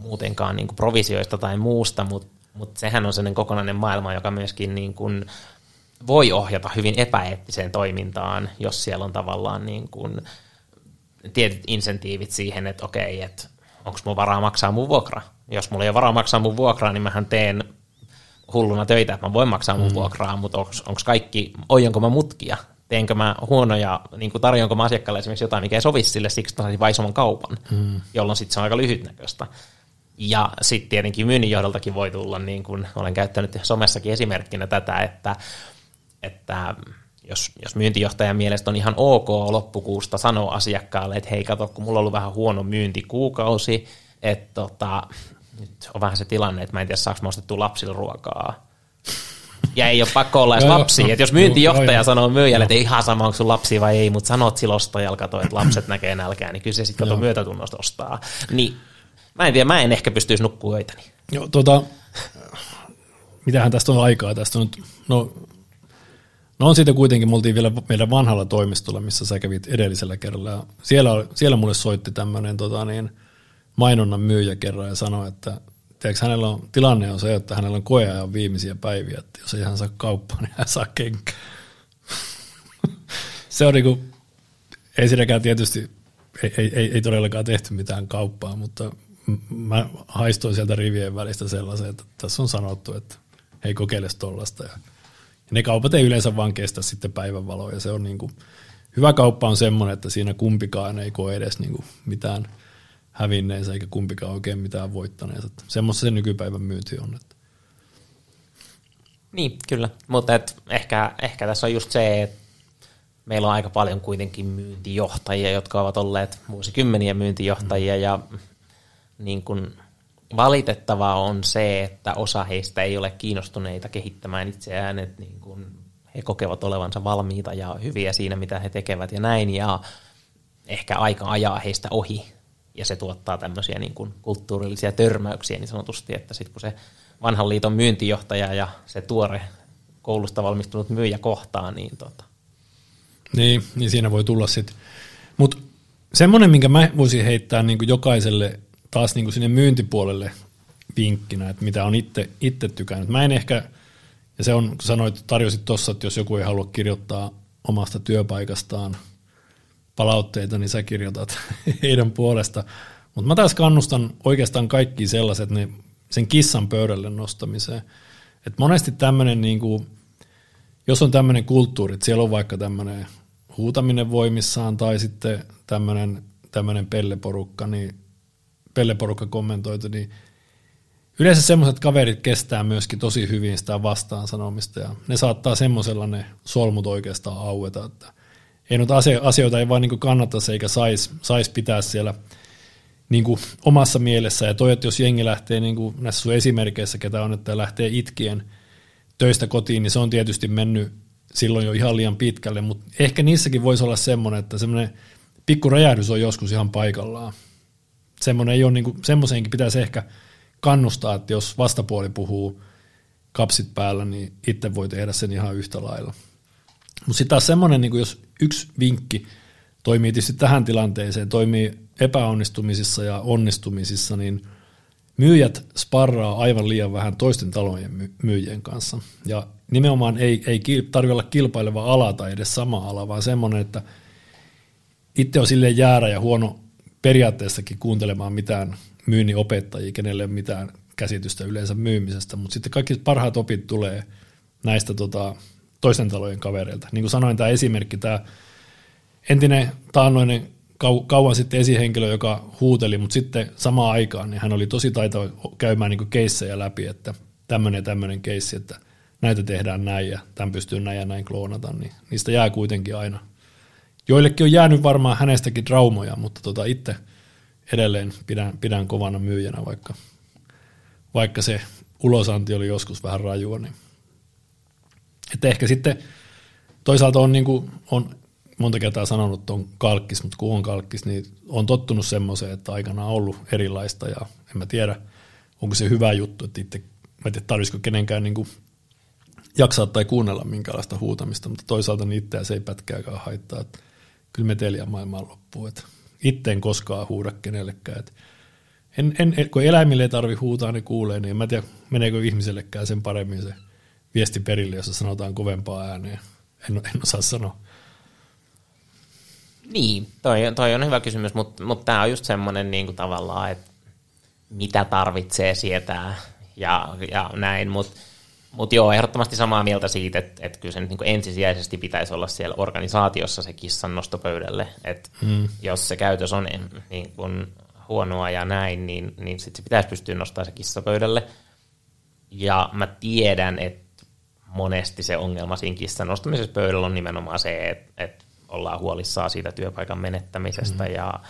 muutenkaan niin kuin provisioista tai muusta, mutta mut sehän on sellainen kokonainen maailma, joka myöskin niin kuin voi ohjata hyvin epäeettiseen toimintaan, jos siellä on tavallaan niin kuin tietyt insentiivit siihen, että okei, että onko mun varaa maksaa mun vuokra. Jos mulla ei ole varaa maksaa mun vuokraa, niin mähän teen hulluna töitä, että mä voin maksaa mun mm. vuokraa, mutta onko kaikki, oijonko mä mutkia, teenkö mä huonoja, niin kuin tarjonko mä asiakkaalle esimerkiksi jotain, mikä ei sovi sille, siksi että mä saisin vaisomman kaupan, mm. jolloin sitten se on aika lyhytnäköistä. Ja sitten tietenkin myynnin johdoltakin voi tulla, niin kuin olen käyttänyt somessakin esimerkkinä tätä, että, että jos, jos myyntijohtajan mielestä on ihan ok loppukuusta sanoa asiakkaalle, että hei kato, kun mulla on ollut vähän huono myyntikuukausi, että tota, nyt on vähän se tilanne, että mä en tiedä saako mä ostettua lapsille ruokaa. Ja ei ole pakko olla edes lapsia. Että jos myyntijohtaja sanoo myyjälle, että ihan sama, onko sun lapsi vai ei, mutta sanot sillä ostajalla, kato, että lapset näkee nälkää, niin kyllä se sitten kato myötätunnosta ostaa. Niin mä en tiedä, mä en ehkä pystyisi nukkua öitäni. Joo, tota, mitähän tästä on aikaa? Tästä on nyt, no No on siitä kuitenkin, me oltiin vielä meidän vanhalla toimistolla, missä sä kävit edellisellä kerralla. Ja siellä, siellä mulle soitti tämmöinen tota niin, mainonnan myyjä kerran ja sanoi, että tiedätkö, hänellä on, tilanne on se, että hänellä on koeajan viimeisiä päiviä, että jos ei hän saa kauppaa, niin hän saa kenkä. se on niinku, ei siinäkään tietysti, ei, ei, ei, ei todellakaan tehty mitään kauppaa, mutta mä haistoin sieltä rivien välistä sellaisen, että tässä on sanottu, että hei kokeile tollasta. Ja ne kaupat ei yleensä vaan kestä sitten päivänvaloa ja se on niin kuin, hyvä kauppa on semmoinen, että siinä kumpikaan ei koe edes niin kuin mitään hävinneensä eikä kumpikaan oikein mitään voittaneensa. Semmoista se nykypäivän myynti on. Että. Niin, kyllä. Mutta et ehkä, ehkä tässä on just se, että meillä on aika paljon kuitenkin myyntijohtajia, jotka ovat olleet vuosikymmeniä myyntijohtajia ja niin kuin valitettavaa on se, että osa heistä ei ole kiinnostuneita kehittämään itseään, että niin kuin he kokevat olevansa valmiita ja hyviä siinä, mitä he tekevät ja näin, ja ehkä aika ajaa heistä ohi, ja se tuottaa tämmöisiä niin kuin kulttuurillisia törmäyksiä niin sanotusti, että sitten kun se vanhan liiton myyntijohtaja ja se tuore koulusta valmistunut myyjä kohtaa, niin tota. Niin, niin siinä voi tulla sitten. Mutta semmoinen, minkä mä voisin heittää niin kuin jokaiselle taas niin kuin sinne myyntipuolelle vinkkinä, että mitä on itse, itse tykännyt. Mä en ehkä, ja se on, kun sanoit, tarjosit tuossa, että jos joku ei halua kirjoittaa omasta työpaikastaan palautteita, niin sä kirjoitat heidän puolesta. Mutta mä taas kannustan oikeastaan kaikki sellaiset, ne, sen kissan pöydälle nostamiseen. Et monesti tämmöinen, niin jos on tämmöinen kulttuuri, että siellä on vaikka tämmöinen huutaminen voimissaan tai sitten tämmöinen, tämmöinen pelleporukka, niin pelleporukka kommentoitu, niin yleensä semmoiset kaverit kestää myöskin tosi hyvin sitä vastaan sanomista ja ne saattaa semmoisella ne solmut oikeastaan aueta, että ei noita asioita ei vaan niin kannattaisi eikä saisi sais pitää siellä niin kuin omassa mielessä. Ja toi, että jos jengi lähtee niin kuin näissä sun esimerkkeissä, ketä on, että lähtee itkien töistä kotiin, niin se on tietysti mennyt silloin jo ihan liian pitkälle, mutta ehkä niissäkin voisi olla semmoinen, että semmoinen pikku räjähdys on joskus ihan paikallaan. Semmoinen ei ole, niin kuin, semmoiseenkin pitäisi ehkä kannustaa, että jos vastapuoli puhuu kapsit päällä, niin itse voi tehdä sen ihan yhtä lailla. Mutta sitten taas semmoinen, niin jos yksi vinkki toimii tietysti tähän tilanteeseen, toimii epäonnistumisissa ja onnistumisissa, niin myyjät sparraa aivan liian vähän toisten talojen myyjien kanssa. Ja nimenomaan ei, ei tarvitse olla kilpaileva ala tai edes sama ala, vaan semmoinen, että itse on silleen jäärä ja huono periaatteessakin kuuntelemaan mitään myynnin opettajia, kenelle mitään käsitystä yleensä myymisestä, mutta sitten kaikki parhaat opit tulee näistä tota, toisten talojen kavereilta. Niin kuin sanoin, tämä esimerkki, tämä entinen taannoinen kau- kauan sitten esihenkilö, joka huuteli, mutta sitten samaan aikaan niin hän oli tosi taitava käymään niin keissejä läpi, että tämmöinen ja tämmöinen keissi, että näitä tehdään näin ja tämän pystyy näin ja näin kloonata, niin niistä jää kuitenkin aina. Joillekin on jäänyt varmaan hänestäkin traumoja, mutta tota itse edelleen pidän, pidän kovana myyjänä, vaikka, vaikka se ulosanti oli joskus vähän rajua. Niin. Että ehkä sitten toisaalta on, niin kuin, on monta kertaa sanonut, että on kalkkis, mutta kun on kalkkis, niin on tottunut semmoiseen, että aikana on ollut erilaista ja en mä tiedä, onko se hyvä juttu, että itse, mä en tiedä, kenenkään niin kuin jaksaa tai kuunnella minkälaista huutamista, mutta toisaalta niin itseä se ei pätkääkään haittaa, että kyllä meteliä maailmaan loppuu, että itse en koskaan huuda kenellekään, että en, en, kun eläimille ei tarvi huutaa, ne kuulee, niin en mä tiedä, meneekö ihmisellekään sen paremmin se viesti perille, jossa sanotaan kovempaa ääneen. En, en osaa sanoa. Niin, toi, toi on hyvä kysymys, mutta, mutta tämä on just semmoinen niin kuin tavallaan, että mitä tarvitsee sietää ja, ja näin, mutta mut joo, ehdottomasti samaa mieltä siitä, että, että kyllä se niin kuin ensisijaisesti pitäisi olla siellä organisaatiossa se kissan nostopöydälle, että hmm. jos se käytös on niin kuin huonoa ja näin, niin, niin sitten se pitäisi pystyä nostamaan se kissapöydälle. Ja mä tiedän, että monesti se ongelma siinä kissan nostamisessa pöydällä on nimenomaan se, että, että ollaan huolissaan siitä työpaikan menettämisestä mm-hmm. ja,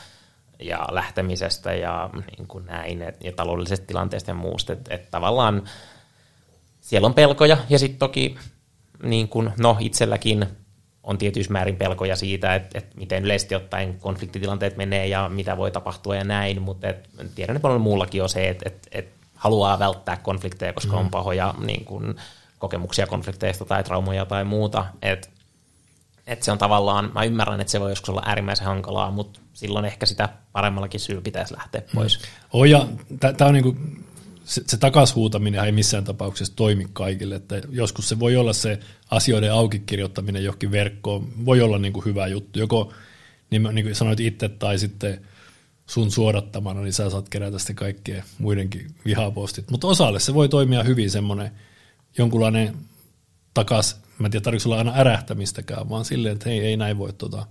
ja lähtemisestä ja niin kuin näin, et, ja taloudellisesta tilanteesta ja muusta. Että et tavallaan siellä on pelkoja ja sitten toki niin kuin, no itselläkin on tietyissä määrin pelkoja siitä, että, että miten yleisesti ottaen konfliktitilanteet menee ja mitä voi tapahtua ja näin, mutta et, tiedän, että paljon muullakin on se, että, että, että haluaa välttää konflikteja, koska mm. on pahoja niin kuin, kokemuksia konflikteista tai traumoja tai muuta. Et, et se on tavallaan, mä ymmärrän, että se voi joskus olla äärimmäisen hankalaa, mutta silloin ehkä sitä paremmallakin syyllä pitäisi lähteä mm. pois. Mm. Oh, ja tämä on niinku, se, se takashuutaminen ei missään tapauksessa toimi kaikille, että joskus se voi olla se asioiden auki kirjoittaminen johonkin verkkoon, voi olla niinku hyvä juttu, joko niin, niin kuin sanoit itse tai sitten sun suodattamana, niin sä saat kerätä sitten kaikkien muidenkin vihapostit. Mutta osalle se voi toimia hyvin semmoinen jonkunlainen takas, mä en tiedä tarvitse olla aina ärähtämistäkään, vaan silleen, että hei, ei näin voi, tota,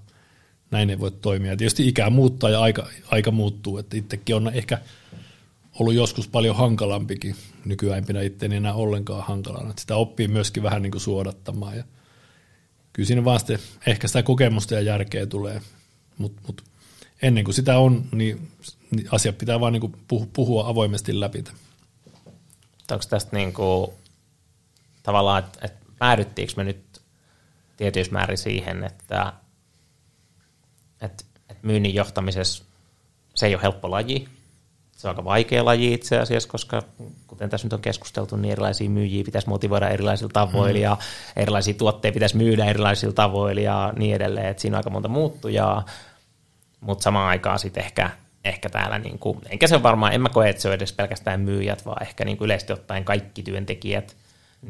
näin ei voi toimia. Ja tietysti ikä muuttaa ja aika, aika muuttuu, että itsekin on ehkä ollut joskus paljon hankalampikin. Nykyään en pidä itseäni enää ollenkaan hankalana. Että sitä oppii myöskin vähän niin kuin suodattamaan. Ja kyllä siinä vaan sitten ehkä sitä kokemusta ja järkeä tulee, mutta mut ennen kuin sitä on, niin, niin asiat pitää vaan niin kuin puhua avoimesti läpi. Onko tästä niin kuin, tavallaan, että, että päädyttiinkö me nyt tietyissä määrin siihen, että, että, että myynnin johtamisessa se ei ole helppo laji, se on aika vaikea laji itse asiassa, koska kuten tässä nyt on keskusteltu, niin erilaisia myyjiä pitäisi motivoida erilaisilla tavoilla mm. ja erilaisia tuotteita pitäisi myydä erilaisilla tavoilla ja niin edelleen, että siinä on aika monta muuttujaa, mutta samaan aikaan sitten ehkä, ehkä täällä, niin kuin, enkä se varmaan, en mä koe, että se on edes pelkästään myyjät, vaan ehkä niin kuin yleisesti ottaen kaikki työntekijät,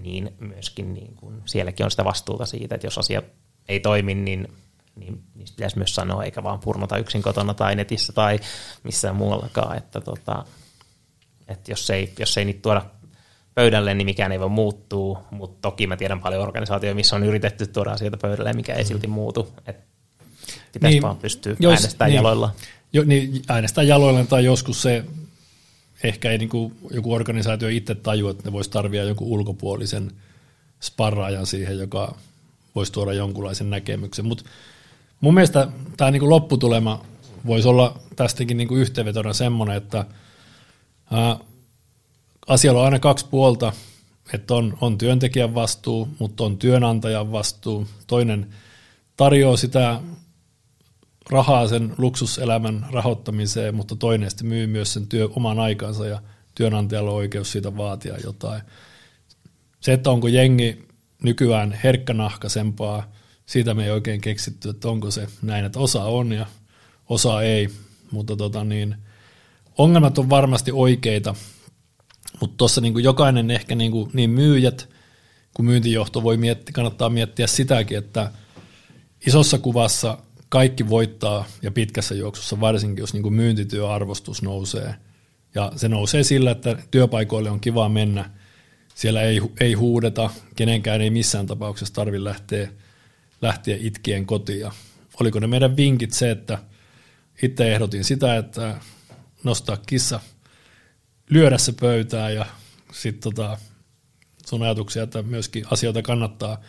niin myöskin niin kuin, sielläkin on sitä vastuuta siitä, että jos asia ei toimi, niin niin niistä pitäisi myös sanoa, eikä vaan purnota yksin kotona tai netissä tai missään muuallakaan, että, tota, että jos, ei, jos ei niitä tuoda pöydälle, niin mikään ei voi muuttua, mutta toki mä tiedän paljon organisaatioita, missä on yritetty tuoda asioita pöydälle, mikä ei silti muutu, että pitäisi niin, vaan pystyä jos, äänestämään niin, jaloilla. Jo, niin, äänestää jaloilla tai joskus se ehkä ei niin kuin joku organisaatio itse tajua, että ne voisi tarvia jonkun ulkopuolisen sparraajan siihen, joka voisi tuoda jonkunlaisen näkemyksen, mutta Mun mielestä tämä niin lopputulema voisi olla tästäkin niin yhteenvetona semmoinen, että ää, asialla on aina kaksi puolta, että on, on työntekijän vastuu, mutta on työnantajan vastuu. Toinen tarjoaa sitä rahaa sen luksuselämän rahoittamiseen, mutta toinen sitten myy myös sen työ oman aikansa ja työnantajalla on oikeus siitä vaatia jotain. Se, että onko jengi nykyään herkkänahkaisempaa, siitä me ei oikein keksitty, että onko se näin, että osa on ja osa ei, mutta tota niin, ongelmat on varmasti oikeita, mutta tuossa niin jokainen ehkä niin, kuin, niin myyjät kuin myyntijohto voi miettiä, kannattaa miettiä sitäkin, että isossa kuvassa kaikki voittaa ja pitkässä juoksussa, varsinkin jos niin kuin myyntityöarvostus nousee. Ja se nousee sillä, että työpaikoille on kiva mennä, siellä ei, ei huudeta, kenenkään ei missään tapauksessa tarvitse lähteä, lähteä itkien kotiin. Ja oliko ne meidän vinkit se, että itse ehdotin sitä, että nostaa kissa, lyödä se pöytään ja sitten tota, sun ajatuksia, että myöskin asioita kannattaa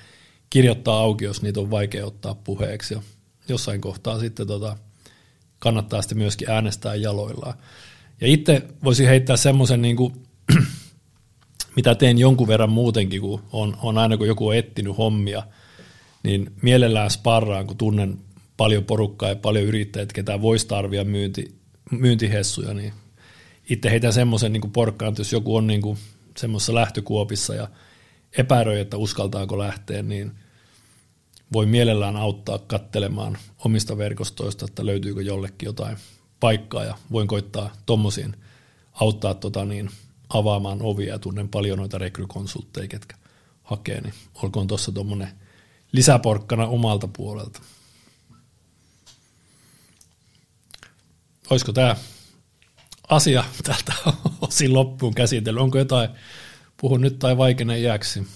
kirjoittaa auki, jos niitä on vaikea ottaa puheeksi. Ja jossain kohtaa sitten tota, kannattaa sitten myöskin äänestää jaloillaan. Ja itse voisin heittää semmoisen, niin mitä teen jonkun verran muutenkin, kun on, on aina kun joku on etsinyt hommia, niin mielellään sparraan, kun tunnen paljon porukkaa ja paljon yrittäjät, ketä voisi tarvia myynti, myyntihessuja, niin itse heitän semmoisen niin porkkaan, että jos joku on niin semmoisessa lähtökuopissa ja epäröi, että uskaltaako lähteä, niin voi mielellään auttaa kattelemaan omista verkostoista, että löytyykö jollekin jotain paikkaa ja voin koittaa tuommoisiin auttaa tota niin, avaamaan ovia ja tunnen paljon noita rekrykonsultteja, ketkä hakee, niin olkoon tuossa tuommoinen lisäporkkana omalta puolelta. Olisiko tämä asia tältä osin loppuun käsitellyt? Onko jotain, puhun nyt tai vaikeinen jääksi?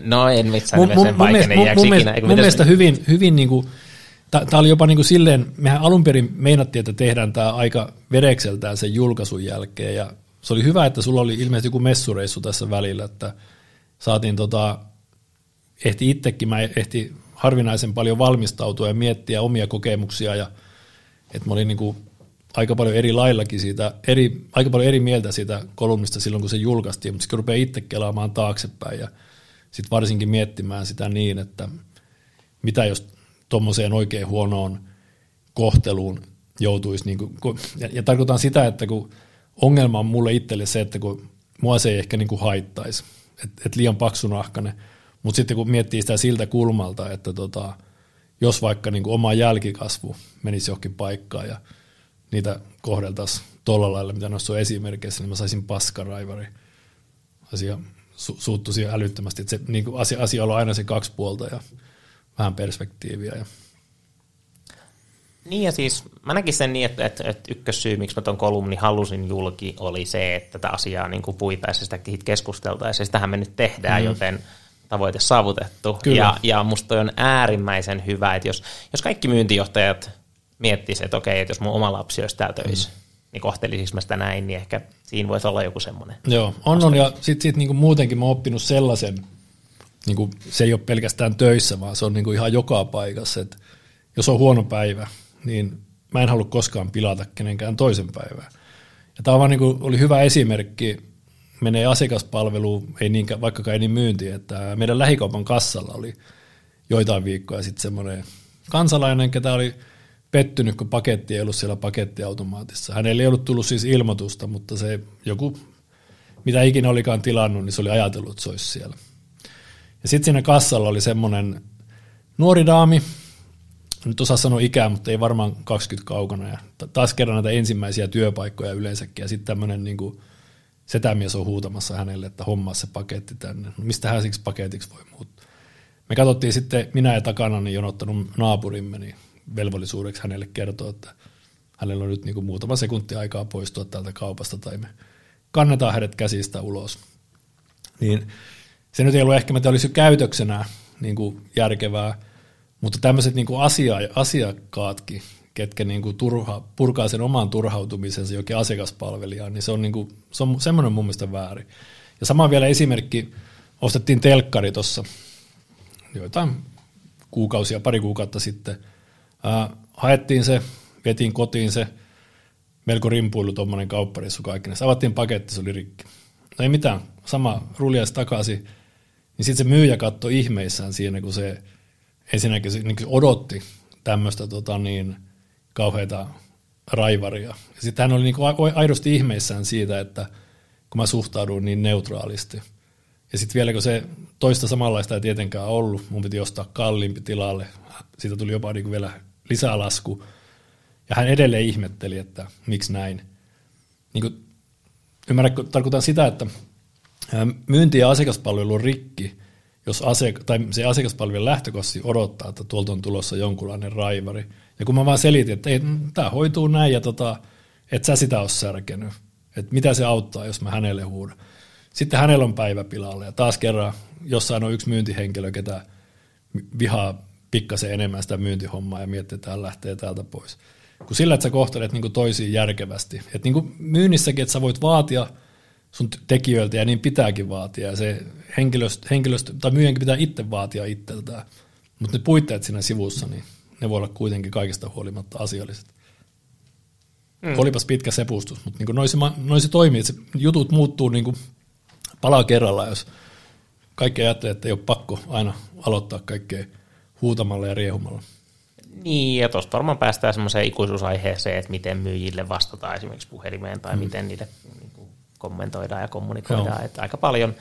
No en missään mun, nimessä vaikeinen jääksi mun, ikinä. Mun, mun mielestä hyvin, hyvin niin kuin, tämä oli jopa niin kuin silleen, mehän alun perin meinattiin, että tehdään tämä aika verekseltään sen julkaisun jälkeen, ja se oli hyvä, että sulla oli ilmeisesti joku messureissu tässä välillä, että saatiin tota, ehti itsekin, mä ehti harvinaisen paljon valmistautua ja miettiä omia kokemuksia, ja että mä olin niin kuin aika paljon eri laillakin siitä, eri, aika paljon eri mieltä siitä kolumnista silloin, kun se julkaistiin, mutta sitten rupeaa itse kelaamaan taaksepäin ja sitten varsinkin miettimään sitä niin, että mitä jos tuommoiseen oikein huonoon kohteluun joutuisi, niin kuin, ja, ja tarkoitan sitä, että kun ongelma on mulle itselle se, että kun mua se ei ehkä niin kuin haittaisi, että et liian paksunahkainen, mutta sitten kun miettii sitä siltä kulmalta, että tota, jos vaikka niin kuin oma jälkikasvu menisi johonkin paikkaan ja niitä kohdeltaisiin tuolla lailla, mitä noissa on esimerkkeissä, niin mä saisin paskaraivari. Asia su- suuttuisi älyttömästi, että se niin kuin asia, asia on aina se kaksi puolta ja vähän perspektiiviä. Ja. Niin ja siis mä näkisin sen niin, että, että, että ykkössyy, miksi mä tuon kolumni halusin julki, oli se, että tätä asiaa niin kuin puitaisiin sitä keskusteltaisiin ja sitähän me nyt tehdään, mm. joten tavoite saavutettu. Kyllä. Ja, ja musta on äärimmäisen hyvä, että jos, jos kaikki myyntijohtajat miettisi, että okei, että jos mun oma lapsi olisi täällä töissä, mm. niin kohtelisinko mä sitä näin, niin ehkä siinä voisi olla joku semmoinen. Joo, on, on ja sitten sit niinku muutenkin mä oon oppinut sellaisen, niinku, se ei ole pelkästään töissä, vaan se on niinku ihan joka paikassa, että jos on huono päivä, niin mä en halua koskaan pilata kenenkään toisen päivää. Ja tämä vaan niinku, oli hyvä esimerkki, menee asiakaspalveluun, ei niinkään, vaikkakaan ei niin myynti, että meidän lähikaupan kassalla oli joitain viikkoja sitten semmoinen kansalainen, ketä oli pettynyt, kun paketti ei ollut siellä pakettiautomaatissa. Hänelle ei ollut tullut siis ilmoitusta, mutta se joku, mitä ikinä olikaan tilannut, niin se oli ajatellut, että se olisi siellä. Ja sitten siinä kassalla oli semmoinen nuori daami, nyt osaa sanoa ikää, mutta ei varmaan 20 kaukana. Ja taas kerran näitä ensimmäisiä työpaikkoja yleensäkin. Ja sitten tämmöinen niin setämies on huutamassa hänelle, että hommaa se paketti tänne. No mistä hän siksi paketiksi voi muuttua? Me katsottiin sitten, minä ja takana niin jonottanut naapurimme, niin velvollisuudeksi hänelle kertoa, että hänellä on nyt niin kuin muutama sekunti aikaa poistua täältä kaupasta tai me kannetaan hänet käsistä ulos. Niin se nyt ei ollut ehkä, että olisi käytöksenä niin kuin järkevää, mutta tämmöiset niin kuin asia, asiakkaatkin, ketkä niin kuin turha, purkaa sen oman turhautumisensa jokin asiakaspalvelijaan, niin se on, niin kuin, se on semmoinen mun mielestä väärin. Ja sama vielä esimerkki, ostettiin telkkari tuossa joitain kuukausia, pari kuukautta sitten – Haettiin se, vietiin kotiin se, melko rimpuilu tuommoinen kaupparissu kaikki. Avattiin paketti, se oli rikki. No ei mitään, sama ruljaisi takaisin. Niin sitten se myyjä katsoi ihmeissään siinä, kun se ensinnäkin se, niin odotti tämmöistä tota niin, kauheita raivaria. Ja sitten hän oli niin kuin aidosti ihmeissään siitä, että kun mä suhtaudun niin neutraalisti. Ja sitten vielä kun se toista samanlaista ei tietenkään ollut, mun piti ostaa kalliimpi tilalle, siitä tuli jopa niin kuin vielä lisälasku. Ja hän edelleen ihmetteli, että miksi näin. Niin kuin, ymmärrätkö, tarkoitan sitä, että myynti- ja asiakaspalvelu on rikki, jos asiak- tai se asiakaspalvelun lähtökohtaisesti odottaa, että tuolta on tulossa jonkunlainen raivari. Ja kun mä vaan selitin, että tämä hoituu näin ja tota, et sä sitä ole särkenyt, että mitä se auttaa, jos mä hänelle huudan. Sitten hänellä on päivä pilalle ja taas kerran jossain on yksi myyntihenkilö, ketä vihaa pikkasen enemmän sitä myyntihommaa ja miettii, että lähtee täältä pois. Kun sillä, että sä kohtelet niin toisiin järkevästi. Että niin myynnissäkin, että sä voit vaatia sun tekijöiltä ja niin pitääkin vaatia. Ja se henkilöstö, henkilöstö tai myyjänkin pitää itse vaatia itseltään. Mutta ne puitteet siinä sivussa, niin ne voi olla kuitenkin kaikista huolimatta asialliset. Mm. Olipas pitkä sepustus, mutta niin noin, se, noin se toimii, että se jutut muuttuu niin kuin palaa kerralla, jos kaikki ajattelee, että ei ole pakko aina aloittaa kaikkea huutamalla ja riehumalla. Niin, ja tuosta varmaan päästään semmoiseen ikuisuusaiheeseen, että miten myyjille vastataan esimerkiksi puhelimeen tai mm. miten niille niin kuin kommentoidaan ja kommunikoidaan. Että aika paljon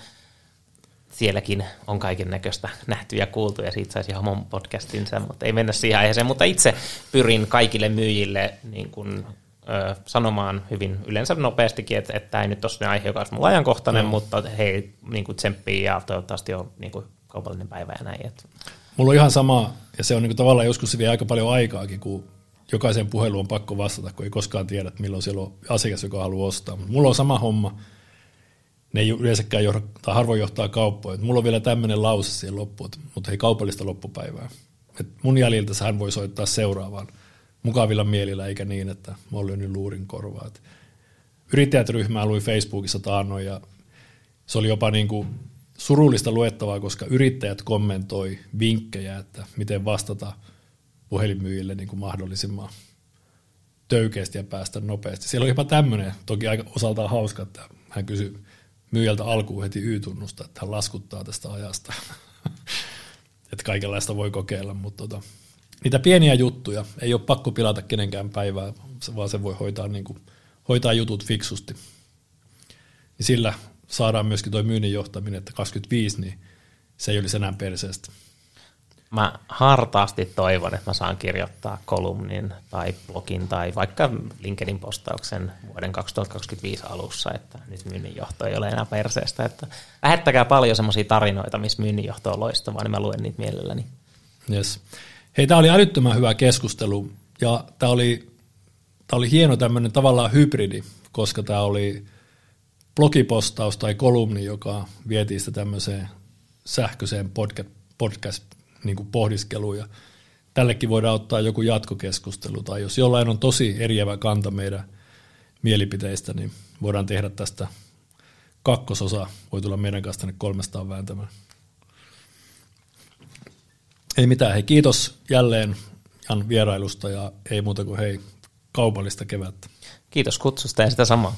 sielläkin on kaiken näköistä nähty ja kuultu, ja siitä saisi homon podcastinsa, mutta ei mennä siihen aiheeseen. Mutta itse pyrin kaikille myyjille niin kuin ö, sanomaan hyvin yleensä nopeastikin, että, että tämä ei nyt ole sellainen aihe, joka olisi mulla ajankohtainen, mm. mutta hei, niin kuin tsemppii ja toivottavasti on niin kuin kaupallinen päivä ja näin. Että. Mulla on ihan sama, ja se on niin kuin tavallaan joskus se vie aika paljon aikaakin, kun jokaisen puheluun on pakko vastata, kun ei koskaan tiedä, milloin siellä on asiakas, joka haluaa ostaa. Mutta mulla on sama homma, ne ei yleensäkään johda, tai harvoin johtaa kauppoja. Mulla on vielä tämmöinen lause siihen loppuun, mutta hei kaupallista loppupäivää. Et mun jäljiltä hän voi soittaa seuraavaan mukavilla mielillä, eikä niin, että mä oon lyönyt luurin korvaa. yrittäjät-ryhmää luin Facebookissa taannoin ja se oli jopa niin kuin surullista luettavaa, koska yrittäjät kommentoi vinkkejä, että miten vastata puhelinmyyjille niin kuin mahdollisimman töykeästi ja päästä nopeasti. Siellä oli jopa tämmöinen, toki aika osaltaan hauska, että hän kysyi myyjältä alkuun heti Y-tunnusta, että hän laskuttaa tästä ajasta. että kaikenlaista voi kokeilla, mutta tota, niitä pieniä juttuja. Ei ole pakko pilata kenenkään päivää, vaan se voi hoitaa, niin kuin, hoitaa jutut fiksusti. Niin sillä saadaan myöskin tuo myynnin johtaminen, että 25, niin se ei olisi enää perseestä. Mä hartaasti toivon, että mä saan kirjoittaa kolumnin tai blogin tai vaikka LinkedIn postauksen vuoden 2025 alussa, että nyt myynnin johto ei ole enää perseestä. Että lähettäkää paljon semmoisia tarinoita, missä myynnin johto on loistavaa, niin mä luen niitä mielelläni. Yes. Hei, tämä oli älyttömän hyvä keskustelu ja tämä oli, tämä oli hieno tämmöinen tavallaan hybridi, koska tämä oli blogipostaus tai kolumni, joka vietiin sitä tämmöiseen sähköiseen podcast, podcast niin pohdiskeluun ja tällekin voidaan ottaa joku jatkokeskustelu tai jos jollain on tosi eriävä kanta meidän mielipiteistä, niin voidaan tehdä tästä kakkososa, voi tulla meidän kanssa tänne 300 vääntämään. Ei mitään, hei kiitos jälleen Jan vierailusta ja ei muuta kuin hei kaupallista kevättä. Kiitos kutsusta ja sitä samaa.